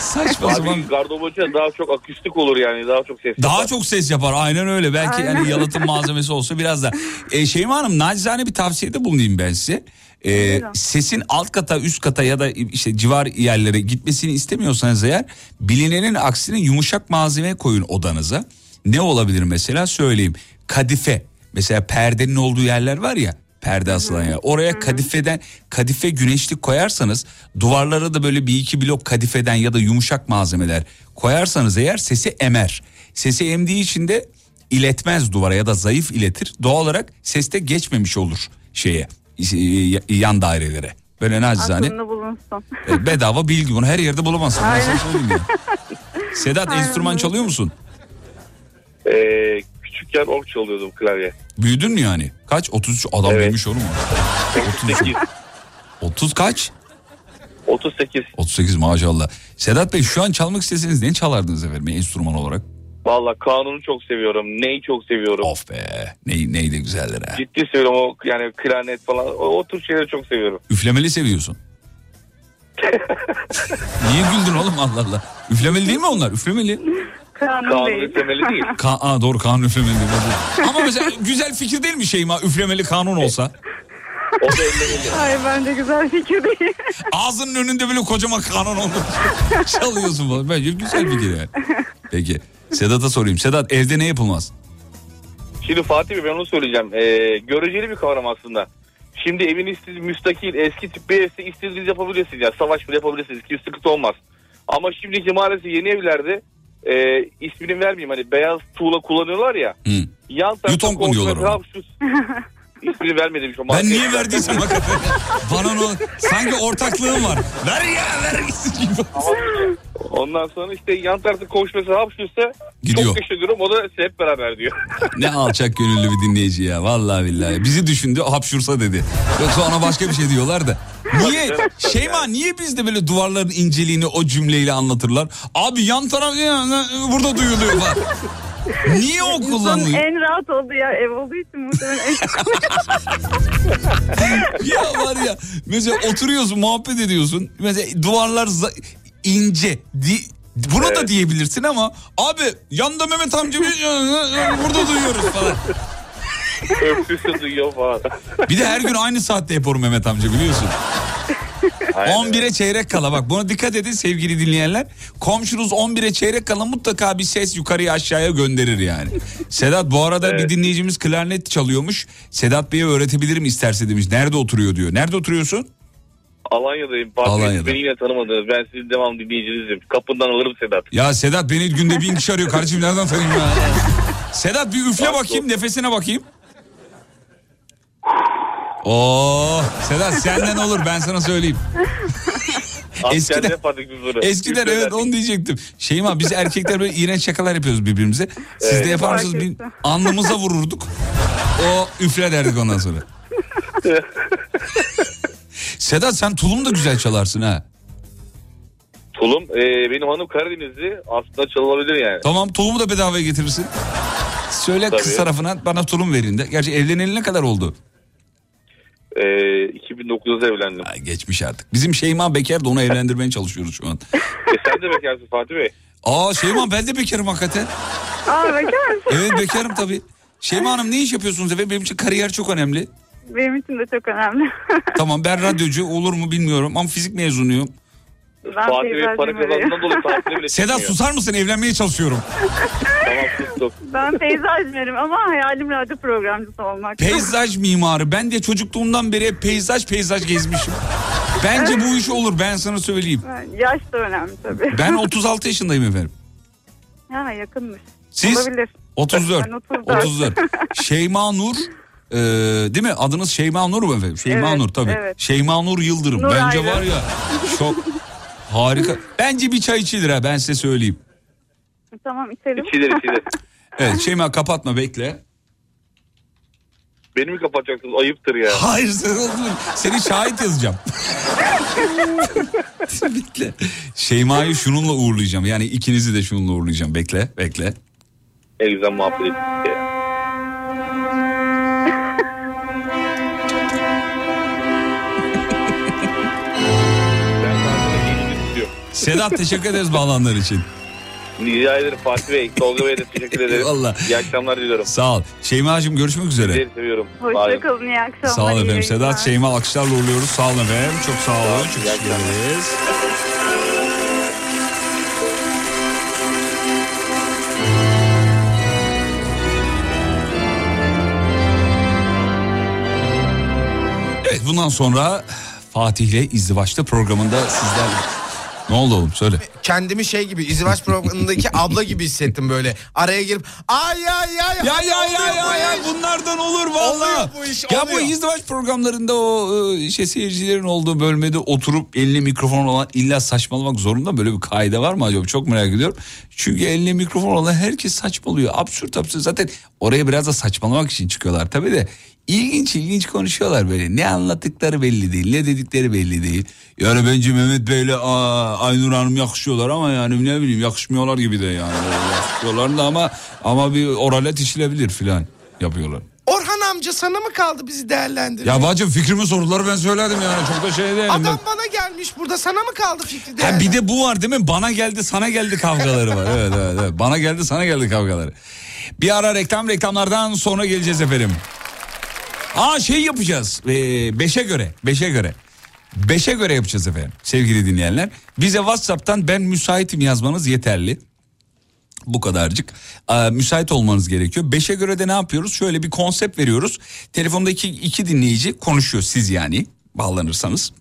Saçma. Abi gardırobucu daha çok akustik olur yani daha çok ses Daha yapar. çok ses yapar aynen öyle. Belki Aynen. yani yalıtım malzemesi olsa biraz da. E, Şeyma Hanım nacizane bir tavsiyede bulunayım ben size. E, sesin alt kata üst kata ya da işte civar yerlere gitmesini istemiyorsanız eğer bilinenin aksine yumuşak malzeme koyun odanıza. Ne olabilir mesela söyleyeyim. Kadife mesela perdenin olduğu yerler var ya perde asılan yer. Oraya kadifeden kadife güneşlik koyarsanız duvarlara da böyle bir iki blok kadifeden ya da yumuşak malzemeler koyarsanız eğer sesi emer. Sesi emdiği için de iletmez duvara ya da zayıf iletir. Doğal olarak seste geçmemiş olur şeye yan dairelere. Böyle nacizane Aklında bulunsun. e, bedava bilgi bunu her yerde bulamazsın. Ben sana söyleyeyim ya. Sedat Aynen enstrüman çalıyor musun? Ee, küçükken org çalıyordum klavye. Büyüdün mü yani? Kaç? 33 adam Evet. büyümüş oğlum. 38. 30 kaç? 38. 38 maşallah. Sedat Bey şu an çalmak isteseniz ne çalardınız efendim enstrüman olarak? Valla kanunu çok seviyorum. Neyi çok seviyorum. Of be. Ney, ney de güzeldir ha. Ciddi seviyorum o yani klarnet falan. O, o tür şeyleri çok seviyorum. Üflemeli seviyorsun. Niye güldün oğlum Allah Allah. Üflemeli değil mi onlar? Üflemeli. Kanun Kanun değil. üflemeli değil. Ka Aa, doğru kanun üflemeli. Ama mesela güzel fikir değil mi Şeyma? Üflemeli kanun olsa. O da ellemeli. Hayır bence güzel fikir değil. Ağzının önünde böyle kocaman kanun oldu. Çalıyorsun falan. Bence güzel fikir yani. Peki. Sedat'a sorayım. Sedat evde ne yapılmaz? Şimdi Fatih Bey ben onu söyleyeceğim. Ee, göreceli bir kavram aslında. Şimdi evin istediği müstakil eski tip bir evse istediğiniz yapabilirsiniz. Yani savaş bile yapabilirsiniz. Hiçbir sıkıntı olmaz. Ama şimdiki maalesef yeni evlerde e, ismini vermeyeyim hani beyaz tuğla kullanıyorlar ya. Hı. Yan tarafta Yutonk mu komşu diyorlar mesela ona? şu- İsmini vermedim şu Ben niye verdiysem hakikaten. Bana onu sanki ortaklığım var. Ver ya ver gitsin gibi. Ondan sonra işte yan tarafta komşu mesela hapşursa Gidiyor. çok ederim o da hep beraber diyor. Ne alçak gönüllü bir dinleyici ya. Vallahi billahi. Bizi düşündü hapşursa dedi. Yoksa ona başka bir şey diyorlar da. Niye? Şeyma niye bizde böyle duvarların inceliğini o cümleyle anlatırlar? Abi yan taraf burada duyuluyor falan. Niye o İnsanın kullanılıyor? en rahat olduğu yer ev olduğu için muhtemelen en ya var ya mesela oturuyorsun muhabbet ediyorsun. Mesela duvarlar ince. Di- Buna da diyebilirsin ama abi yanda Mehmet amca bir- burada duyuyoruz falan. Öpüsü duyuyor falan. Bir de her gün aynı saatte yapıyorum Mehmet amca biliyorsun. 11'e çeyrek kala bak buna dikkat edin sevgili dinleyenler. Komşunuz 11'e çeyrek kala mutlaka bir ses yukarıya aşağıya gönderir yani. Sedat bu arada bir dinleyicimiz klarnet çalıyormuş. Sedat Bey'e öğretebilirim isterse demiş. Nerede oturuyor diyor. Nerede oturuyorsun? Alanya'dayım. Fatih Alanya'da. Beni yine tanımadınız. Ben sizin devam dinleyicinizim. Kapından alırım Sedat. Ya Sedat beni günde bin kişi arıyor. Kardeşim nereden tanıyayım ya? Sedat bir üfle bakayım nefesine bakayım. Oo Sedat senden olur ben sana söyleyeyim. Eskiden-. Eskiden evet onu diyecektim. Şeyma biz erkekler böyle iğrenç şakalar yapıyoruz birbirimize. Siz de Evet. yapar mısınız? Bir alnımıza vururduk. O üfle derdik ondan sonra. Sedat sen tulum da güzel çalarsın ha. Tulum. e, benim hanım Karadenizli. Aslında çalınabilir yani. Tamam tulumu da bedavaya getirirsin. Söyle kız Tabii. tarafına bana tulum verin de. Gerçi evleneli ne kadar oldu? E, 2009'da evlendim. Ay, geçmiş artık. Bizim Şeyma bekar da onu evlendirmeye çalışıyoruz şu an. E, sen de bekarsın Fatih Bey. Aa Şeyma ben de bekarım hakikaten. Aa bekar mısın? Evet bekarım tabii. Şeyma Hanım ne iş yapıyorsunuz efendim? Benim için kariyer çok önemli. Benim için de çok önemli. Tamam ben radyocu olur mu bilmiyorum ama fizik mezunuyum. ben Fatih Bey para kazandığından dolayı tatile bile Sedat çıkmıyor. susar mısın evlenmeye çalışıyorum. Tamam sustum. Ben peyzaj mimarıyım ama hayalim radyo programcısı olmak. Peyzaj mimarı. Ben de çocukluğumdan beri hep peyzaj peyzaj gezmişim. Bence bu iş olur ben sana söyleyeyim. Yaş da önemli tabii. Ben 36 yaşındayım efendim. Ha yakınmış. Siz? Olabilir. 34. Ben 34. 34. Şeyma Nur e, değil mi? Adınız Şeyma Nur mu efendim? Şeyma Evet, Nur tabii. evet. Şeyma Nur Yıldırım. Nur Bence ayrı. var ya çok harika. Bence bir çay içilir ha ben size söyleyeyim. Tamam içelim. İçilir içilir. Evet Şeyma kapatma bekle. Beni mi kapatacaksınız? Ayıptır ya. Hayır sen oldun. Seni şahit yazacağım. bekle. Şeyma'yı şununla uğurlayacağım. Yani ikinizi de şununla uğurlayacağım. Bekle bekle. Ne güzel muhabbet ettik ya. Sedat teşekkür ederiz bağlananlar için. Rica ederim Fatih Bey. Tolga Bey'e de teşekkür ederim. Eyvallah. İyi akşamlar diliyorum. Sağ ol. Şeyma'cığım görüşmek üzere. Sizleri seviyorum. Hoşçakalın iyi akşamlar. Sağ olun efendim. Sedat Şeyma alkışlarla uğurluyoruz. Sağ olun efendim. Çok sağ olun. Çok teşekkür ederiz. Evet bundan sonra Fatih'le İzdivaç'ta programında sizlerle... Ne oldu oğlum söyle. Kendimi şey gibi izdivaç programındaki abla gibi hissettim böyle. Araya girip ay ay ay. Ya ya ya ya bu ya bunlardan olur valla. bu iş, Ya bu oluyor. izdivaç programlarında o e, şey seyircilerin olduğu bölmede oturup eline mikrofon olan illa saçmalamak zorunda böyle bir kaide var mı acaba çok merak ediyorum. Çünkü eline mikrofon olan herkes saçmalıyor. Absürt absürt zaten oraya biraz da saçmalamak için çıkıyorlar tabii de. İlginç ilginç konuşuyorlar böyle. Ne anlattıkları belli değil. Ne dedikleri belli değil. Yani bence Mehmet Bey'le aa, Aynur Hanım yakışıyorlar ama yani ne bileyim yakışmıyorlar gibi de yani. Yakışıyorlar da ama ama bir oralet işilebilir filan yapıyorlar. Orhan amca sana mı kaldı bizi değerlendirmek? Ya bacım fikrimi sordular ben söyledim yani çok da şey değilim. Adam bana gelmiş burada sana mı kaldı fikri Ha, değerlendirmek? bir de bu var değil mi? Bana geldi sana geldi kavgaları var. Evet, evet, evet. Bana geldi sana geldi kavgaları. Bir ara reklam reklamlardan sonra geleceğiz efendim. Aa şey yapacağız. Ee, beşe göre. Beşe göre. Beşe göre yapacağız efendim sevgili dinleyenler. Bize Whatsapp'tan ben müsaitim yazmanız yeterli. Bu kadarcık. Aa, müsait olmanız gerekiyor. Beşe göre de ne yapıyoruz? Şöyle bir konsept veriyoruz. Telefondaki iki dinleyici konuşuyor siz yani bağlanırsanız.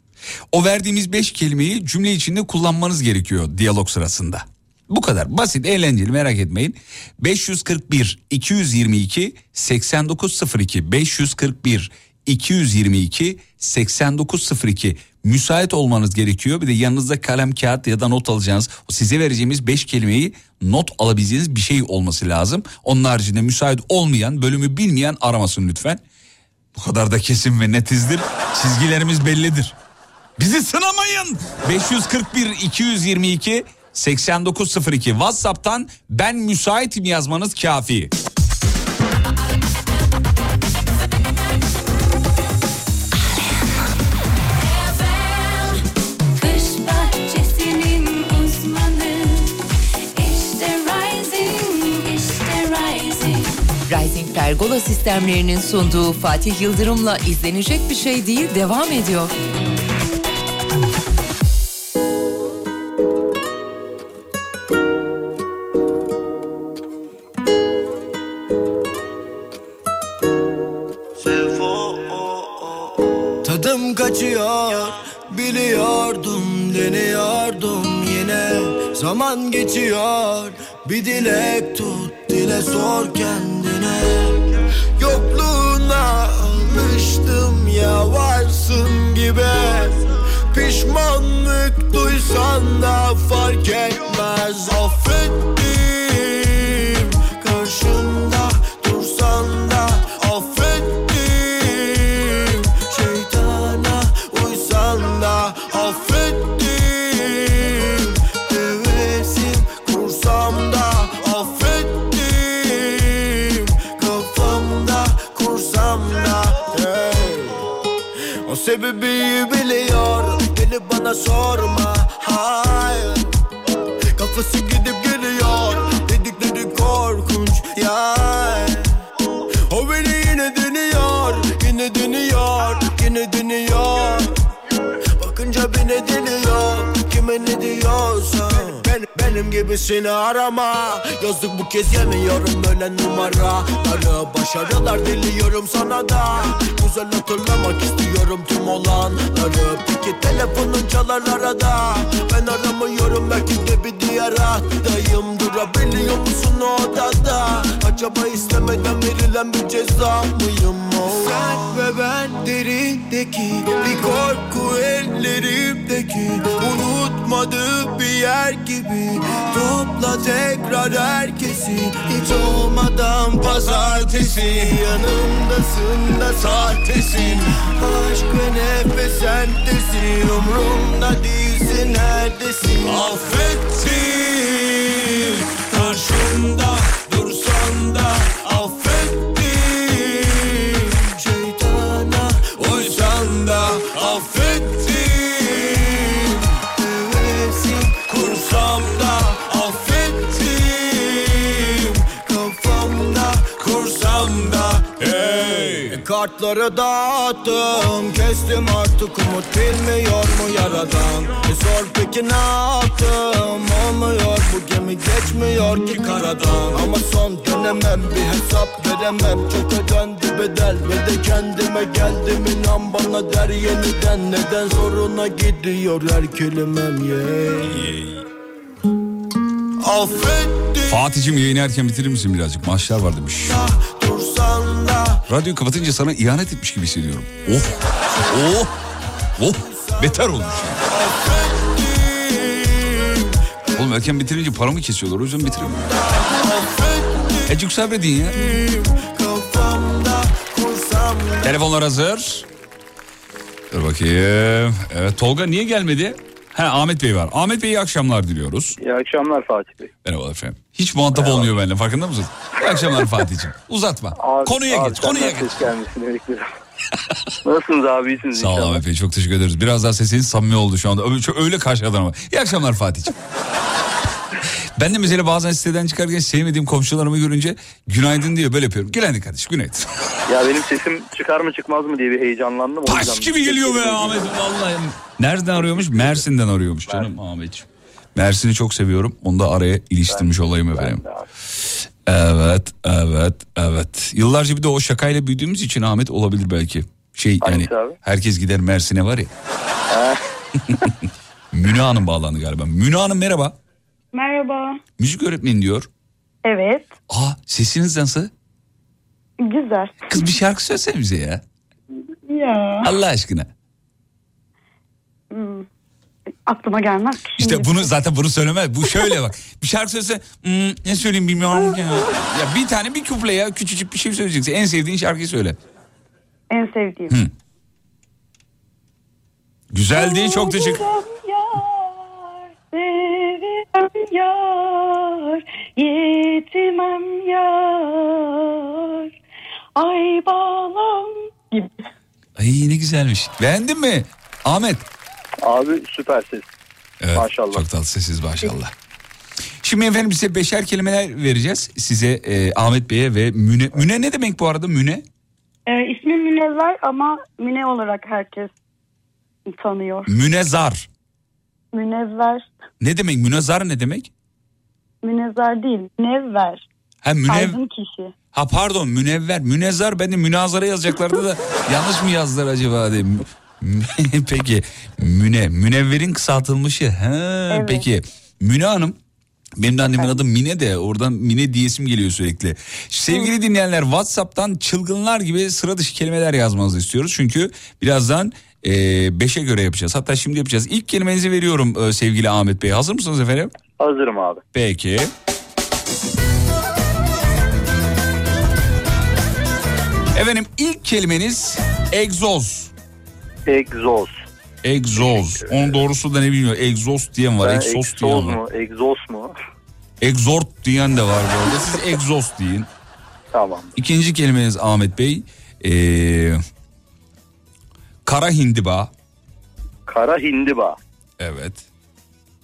O verdiğimiz beş kelimeyi cümle içinde kullanmanız gerekiyor diyalog sırasında. Bu kadar basit eğlenceli merak etmeyin. 541 222 8902 541 222 8902 müsait olmanız gerekiyor. Bir de yanınızda kalem kağıt ya da not alacağınız size vereceğimiz 5 kelimeyi not alabileceğiniz bir şey olması lazım. Onun haricinde müsait olmayan bölümü bilmeyen aramasın lütfen. Bu kadar da kesin ve netizdir. Çizgilerimiz bellidir. Bizi sınamayın. 541 222 8902 WhatsApp'tan ben müsaitim yazmanız kafi. Rising Pergola sistemlerinin sunduğu Fatih Yıldırım'la izlenecek bir şey değil devam ediyor. Biliyordum deniyordum yine. Zaman geçiyor bir dilek tut dile sor kendine. Yokluğuna alıştım ya varsın gibi. Pişmanlık duysan da fark etmez. Affettim sebebi biliyor. Gelip bana sorma. Hayır. Kafası gidip gibisini arama. Yazdık bu kez yemiyorum öyle numaraları Başarılar diliyorum sana da. Güzel hatırlamak istiyorum tüm olanları. Peki telefonun çalar arada. Ben aramıyorum belki de bir diğer hattayım Durabiliyor musun o odada? Acaba istemeden verilen bir ceza mıyım? O Sen ve ben derindeki Bir korku ellerimdeki Unutmadığı bir yer gibi Topla tekrar herkesi. Hiç olmadan pazartesi Yanımdasın da sahtesin. Aşk ve nefes sentesin Umrumda değilsin neredesin Affettim Karşımda dursan da affettim Kartları dağıttım. Kestim artık umut bilmiyor mu yaradan? E sor peki ne yaptım? Olmuyor bu gemi geçmiyor ki karadan. Ama son dönemem bir hesap veremem. Çok ödendi bedel ve de kendime geldim. İnan bana der yeniden. Neden zoruna gidiyor her kelimem yeah. Affettim. Fatih'cim yayını erken bitirir misin birazcık? Maaşlar var demiş. dursan Radyoyu kapatınca sana ihanet etmiş gibi hissediyorum. Oh, oh, oh. Beter olmuş. Oğlum erken bitirince paramı kesiyorlar o yüzden bitiremiyorum. Ecik sabredin ya. Telefonlar hazır. Dur bakayım. Evet Tolga niye gelmedi? Ha Ahmet Bey var. Ahmet Bey iyi akşamlar diliyoruz. İyi akşamlar Fatih Bey. Merhaba efendim. Hiç muhatap olmuyor benimle farkında mısın? İyi akşamlar Fatih'ciğim. Uzatma. Abi, konuya abi geç konuya geç. Nasılsınız abi iyisiniz Sağ ol Bey çok teşekkür ederiz. Biraz daha sesiniz samimi oldu şu anda. Öyle, öyle karşıladım ama. İyi akşamlar Fatih'ciğim. ben de mesela bazen siteden çıkarken sevmediğim komşularımı görünce günaydın diyor böyle yapıyorum. Günaydın kardeşim günaydın. Ya benim sesim çıkar mı çıkmaz mı diye bir heyecanlandım. O Taş yüzden- gibi geliyor be Ahmet vallahi. Nereden arıyormuş? Mersin'den arıyormuş canım Ahmetciğim. Mersin'i çok seviyorum. Onu da araya iliştirmiş olayım efendim. Evet, evet, evet. Yıllarca bir de o şakayla büyüdüğümüz için Ahmet olabilir belki. Şey yani Hangisi abi? herkes gider Mersin'e var ya. Müne Hanım bağlandı galiba. Müne Hanım merhaba. Merhaba. Müzik öğretmeni diyor. Evet. Aa sesiniz nasıl? Güzel. Kız bir şarkı söylesene bize ya. Ya. Allah aşkına. Hmm. Aklıma gelmez ki. İşte şimdi. bunu zaten bunu söylemez. Bu şöyle bak. Bir şarkı söylese "Hmm, ne söyleyeyim bilmiyorum ya. Ya bir tane bir kuple ya küçücük bir şey söyleyeceksin. En sevdiğin şarkıyı söyle. En sevdiğim. Hı. Güzeldi çok teşekkür. Seviyorum yar, yetimem yar, ay bağlam gibi. Ay ne güzelmiş. Beğendin mi? Ahmet. Abi süper ses. Evet, Maşallah. Çok tatlı sessiz maşallah. Şimdi efendim size beşer kelimeler vereceğiz. Size e, Ahmet Bey'e ve Müne. Müne ne demek bu arada Müne? Ee, ismim Münevver ama Müne olarak herkes tanıyor. Münezar. Münevver, Ne demek? Münezar ne demek? Münezar değil, Münevver. Ha münev... Aydın kişi. Ha pardon münevver. Münezar ben de münazara yazacaklardı da yanlış mı yazdılar acaba diye. Peki müne. Münevverin kısaltılmışı. Ha, Peki Müne Hanım. Benim de annemin adı Mine de oradan Mine diyesim geliyor sürekli. Sevgili dinleyenler WhatsApp'tan çılgınlar gibi sıra dışı kelimeler yazmanızı istiyoruz. Çünkü birazdan e, beşe göre yapacağız. Hatta şimdi yapacağız. İlk kelimenizi veriyorum e, sevgili Ahmet Bey. Hazır mısınız efendim? Hazırım abi. Peki. Efendim ilk kelimeniz egzoz. Egzoz. Egzoz. Onun doğrusu da ne bilmiyorum. Egzoz diyen var. Egzoz egzoz diyen var. mu? Egzoz mu? Exort diyen de var bu arada. Siz egzoz deyin. Tamam. İkinci kelimeniz Ahmet Bey. Ee, kara hindiba. Kara hindiba. Evet.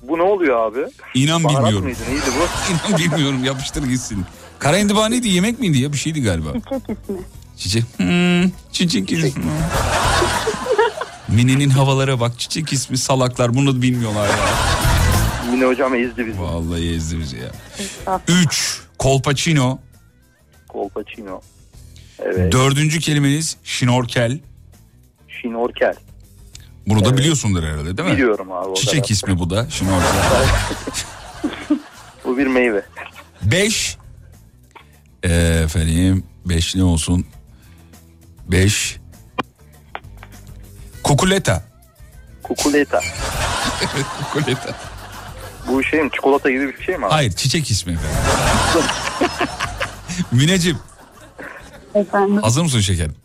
Bu ne oluyor abi? İnan Baharat bilmiyorum. mıydı? Neydi bu? İnan bilmiyorum. Yapıştır gitsin. Kara hindiba neydi? Yemek miydi ya? Bir şeydi galiba. Çiçek ismi. Çiçek. Hmm, çiçek ismi. Mine'nin havalara bak. Çiçek ismi salaklar. Bunu bilmiyorlar ya. Mine hocam ezdi bizi. Vallahi ezdi bizi ya. 3. Kolpaçino. Kolpaçino. Evet. Dördüncü kelimeniz şnorkel. Şinorkel. Bunu da biliyorsundur herhalde değil mi? Biliyorum abi. Çiçek ismi bu da şnorkel. Bu bir meyve. 5. Efendim 5 ne olsun? 5. Kukuleta. Kukuleta. evet kukuleta. Bu şey mi? Çikolata gibi bir şey mi abi? Hayır çiçek ismi efendim. Mineciğim Efendim. hazır mısın şekerim?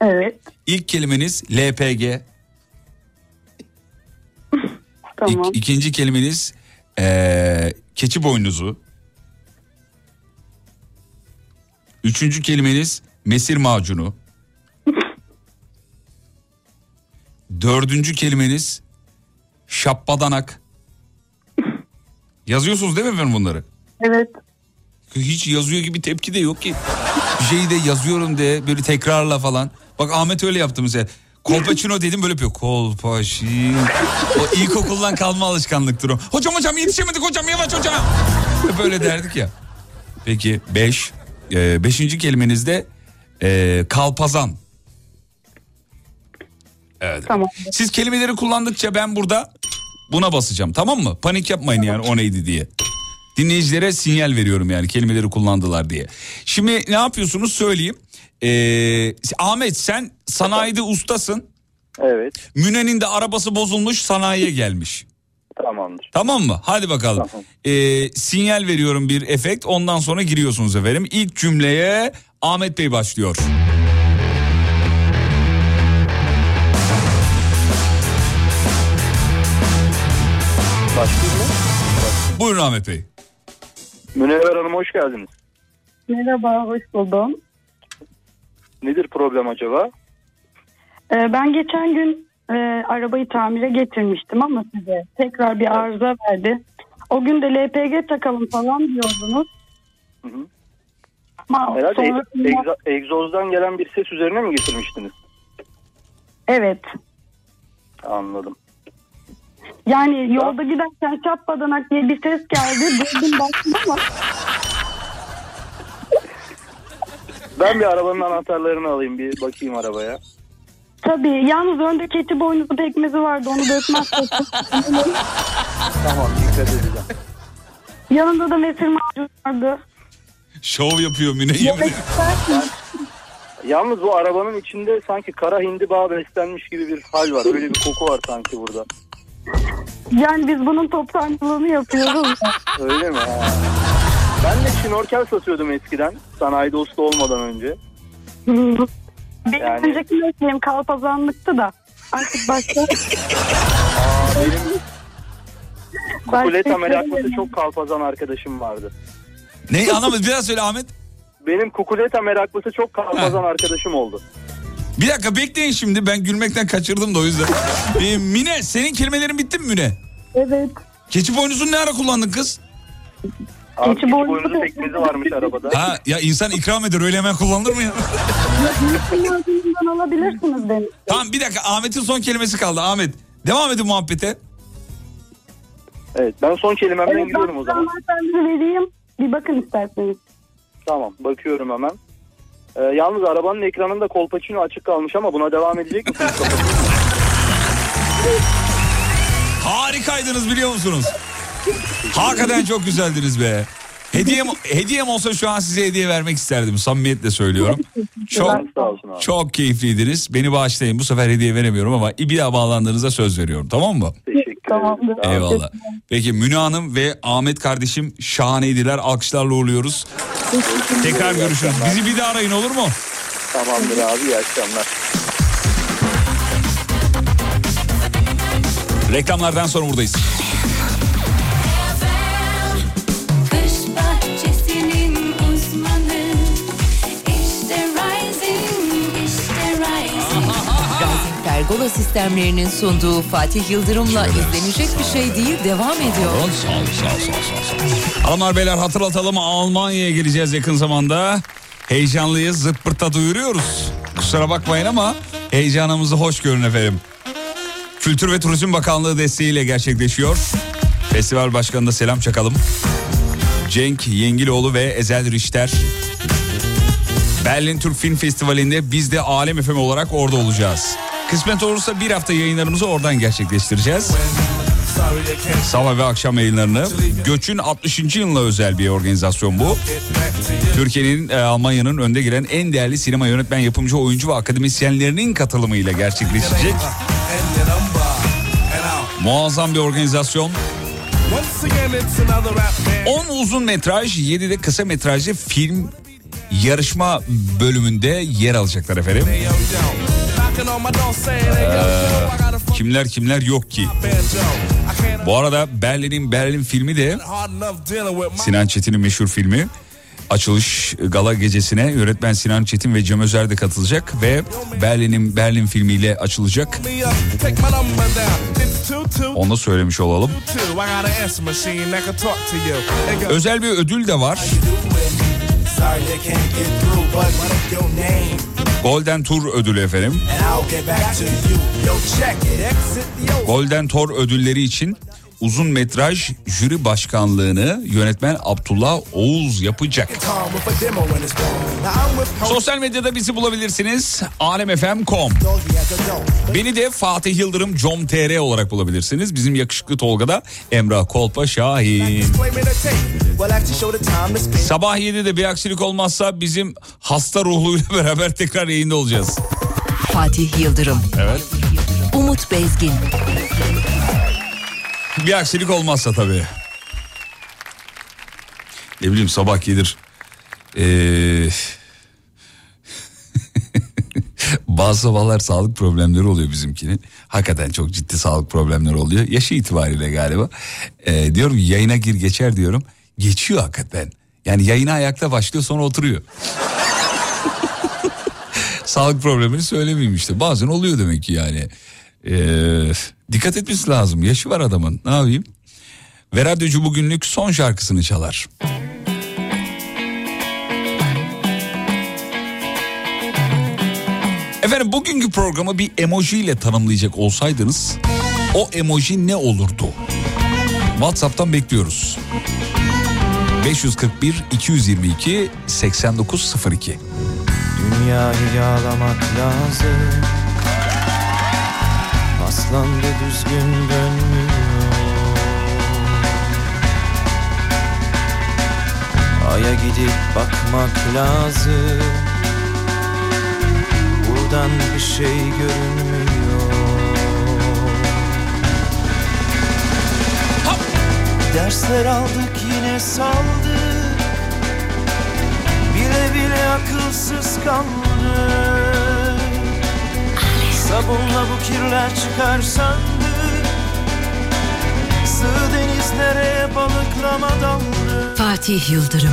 Evet. İlk kelimeniz LPG. Tamam. İk- ikinci kelimeniz eee, keçi boynuzu. Üçüncü kelimeniz mesir macunu. Dördüncü kelimeniz şappadanak. Yazıyorsunuz değil mi efendim bunları? Evet. Hiç yazıyor gibi tepki de yok ki. Bir şeyi de yazıyorum de böyle tekrarla falan. Bak Ahmet öyle yaptı mesela. Kolpaçino dedim böyle yapıyor. Kolpaçino. O ilkokuldan kalma alışkanlıktır o. Hocam hocam yetişemedik hocam yavaş hocam. Böyle derdik ya. Peki beş. Ee, beşinci kelimenizde ee, kalpazan. Evet. Tamam. Siz kelimeleri kullandıkça ben burada buna basacağım tamam mı? Panik yapmayın yani o neydi diye. Dinleyicilere sinyal veriyorum yani kelimeleri kullandılar diye. Şimdi ne yapıyorsunuz söyleyeyim. Ee, Ahmet sen sanayide ustasın. Evet. Müne'nin de arabası bozulmuş sanayiye gelmiş. Tamamdır. Tamam mı? Hadi bakalım. Ee, sinyal veriyorum bir efekt ondan sonra giriyorsunuz efendim. İlk cümleye Ahmet Bey başlıyor. Başlıyor Buyurun Ahmet Bey. Münevver Hanım hoş geldiniz. Merhaba, hoş buldum. Nedir problem acaba? Ee, ben geçen gün e, arabayı tamire getirmiştim ama size tekrar bir arıza verdi. O gün de LPG takalım falan diyordunuz. Hı hı. Ama Herhalde sonrasında- egza- egzozdan gelen bir ses üzerine mi getirmiştiniz? Evet. Anladım. Yani yolda giderken çapadanak diye bir ses geldi. Durdum baktım ama Ben bir arabanın anahtarlarını alayım bir bakayım arabaya. tabii yalnız önde keçi boynuzu pekmezi vardı onu dökmezsek. Tamam dikkat edeceğim. Yanında da mesir macunu vardı. Şov yapıyor Müne yemin Yalnız bu arabanın içinde sanki kara hindiba beslenmiş gibi bir hal var. Öyle bir koku var sanki burada. Yani biz bunun toptancılığını yapıyoruz. Öyle mi? Ha. Ben de şnorkel satıyordum eskiden. Sanayide usta olmadan önce. Benim Yani- önceki mesleğim kalpazanlıktı da. Artık başka... Benim kukuleta Başka- meraklısı çok kalpazan arkadaşım vardı. Ne anlamadım biraz söyle Ahmet. Benim kukuleta meraklısı çok kalpazan arkadaşım oldu. Bir dakika bekleyin şimdi ben gülmekten kaçırdım da o yüzden. Ee, Mine senin kelimelerin bitti mi Mine? Evet. Keçi boynuzunu ne ara kullandın kız? Abi Keçi boynuzu pekmezi varmış arabada. Ha ya insan ikram eder öyle hemen kullanılır mı ya? Alabilirsiniz tamam bir dakika Ahmet'in son kelimesi kaldı Ahmet. Devam edin muhabbete. Evet ben son kelimemden Evet, giriyorum ben o zaman. anahtarları vereyim. Bir bakın isterseniz. Tamam bakıyorum hemen. Ee, yalnız arabanın ekranında kolpaçino açık kalmış ama buna devam edecek misiniz? Harikaydınız biliyor musunuz? Hakikaten çok güzeldiniz be. Hediyem, hediyem olsa şu an size hediye vermek isterdim. Samimiyetle söylüyorum. Çok çok keyifliydiniz. Beni bağışlayın. Bu sefer hediye veremiyorum ama bir daha bağlandığınızda söz veriyorum. Tamam mı? Teşekkür olun. Eyvallah. Peki Müne Hanım ve Ahmet kardeşim şahaneydiler. Alkışlarla uğurluyoruz. Tekrar görüşürüz. Bizi bir daha arayın olur mu? Tamamdır abi iyi akşamlar. Reklamlardan sonra buradayız. Pergola sistemlerinin sunduğu Fatih Yıldırım'la izlenecek bir şey değil devam ediyor. Sağ ol, sağ ol, sağ ol, sağ ol. Hanımlar beyler hatırlatalım Almanya'ya geleceğiz yakın zamanda. Heyecanlıyız zıppırta duyuruyoruz. Kusura bakmayın ama heyecanımızı hoş görün efendim. Kültür ve Turizm Bakanlığı desteğiyle gerçekleşiyor. Festival başkanına selam çakalım. Cenk Yengiloğlu ve Ezel Richter. Berlin Türk Film Festivali'nde biz de Alem FM olarak orada olacağız. Kısmet olursa bir hafta yayınlarımızı oradan gerçekleştireceğiz. Sabah ve akşam yayınlarını. Göç'ün 60. yılına özel bir organizasyon bu. Türkiye'nin, e, Almanya'nın önde gelen en değerli sinema yönetmen, yapımcı, oyuncu ve akademisyenlerinin katılımıyla gerçekleşecek. Muazzam bir organizasyon. 10 uzun metraj, 7 de kısa metrajlı film yarışma bölümünde yer alacaklar efendim. Ee, kimler kimler yok ki. Bu arada Berlin'in Berlin filmi de Sinan Çetin'in meşhur filmi. Açılış gala gecesine yönetmen Sinan Çetin ve Cem Özer de katılacak ve Berlin'in Berlin filmiyle açılacak. Onu da söylemiş olalım. Özel bir ödül de var. Golden Tour ödülü efendim. Golden Tour ödülleri için uzun metraj jüri başkanlığını yönetmen Abdullah Oğuz yapacak. Sosyal medyada bizi bulabilirsiniz. alemfm.com Beni de Fatih Yıldırım com.tr olarak bulabilirsiniz. Bizim yakışıklı Tolga'da Emrah Kolpa Şahin. Sabah 7'de bir aksilik olmazsa bizim hasta ruhluyla beraber tekrar yayında olacağız. Fatih Yıldırım, Evet. Umut Bezgin. Bir aksilik olmazsa tabii. Ne bileyim sabah gelir. Ee... Bazı sabahlar sağlık problemleri oluyor bizimkinin. Hakikaten çok ciddi sağlık problemleri oluyor. Yaşı itibariyle galiba. Ee, diyorum yayına gir geçer diyorum. Geçiyor hakikaten. Yani yayına ayakta başlıyor sonra oturuyor. sağlık problemini söylemeyeyim işte. Bazen oluyor demek ki yani. Ee, dikkat etmesi lazım. Yaşı var adamın. Ne yapayım? Ve radyocu bugünlük son şarkısını çalar. Efendim bugünkü programı bir emoji ile tanımlayacak olsaydınız o emoji ne olurdu? WhatsApp'tan bekliyoruz. 541 222 8902 Dünyayı yağlamak lazım Aslan da düzgün dönmüyor. Aya gidip bakmak lazım. Buradan bir şey görünmüyor. Dersler aldık yine saldık. Bile bile akılsız kaldık Sabunla bu kirler çıkar sandık Sığ denizlere balıklama daldı Fatih Yıldırım.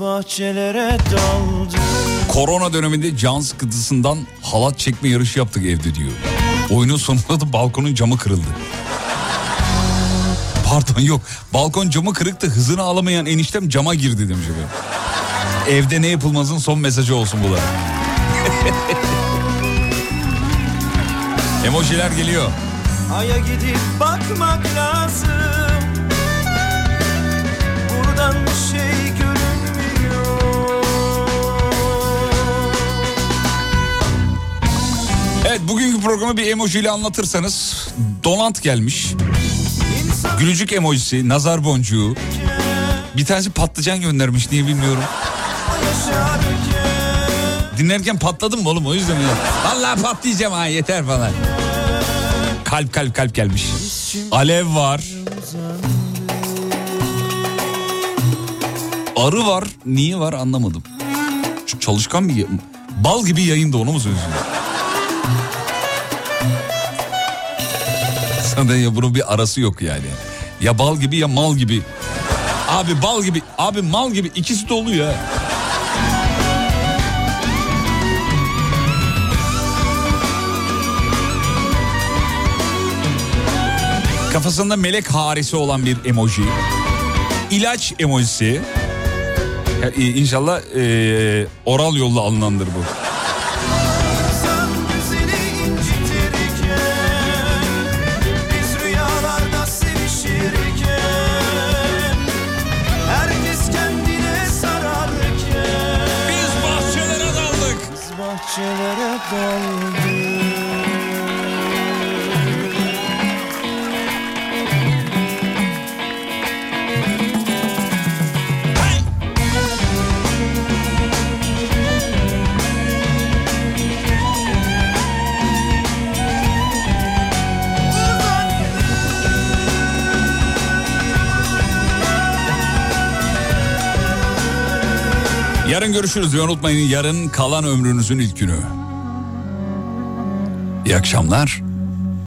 Bahçelere daldık Korona döneminde can sıkıntısından halat çekme yarışı yaptık evde diyor. Oyunun sonunda da balkonun camı kırıldı. Pardon yok balkon camı kırıktı hızını alamayan eniştem cama girdi demiş efendim. Evde ne yapılmazın son mesajı olsun bu da. Emojiler geliyor. Aya gidip bakmak lazım Buradan bir şey Evet bugünkü programı bir emojiyle anlatırsanız donant gelmiş. Gülücük emojisi, nazar boncuğu. Bir tanesi patlıcan göndermiş niye bilmiyorum. Dinlerken patladım mı oğlum o yüzden mi? Vallahi patlayacağım ha yeter falan. Kalp kalp kalp gelmiş. Alev var. Arı var. Niye var anlamadım. Çalışkan bir bal gibi yayında onu mu söylüyorsun? zaten ya bunun bir arası yok yani. Ya bal gibi ya mal gibi. Abi bal gibi, abi mal gibi ikisi de oluyor. Kafasında melek harisi olan bir emoji. İlaç emojisi. Yani e, inşallah e, oral yolla alınandır bu. daldı Yarın görüşürüz ve unutmayın yarın kalan ömrünüzün ilk günü akşamlar.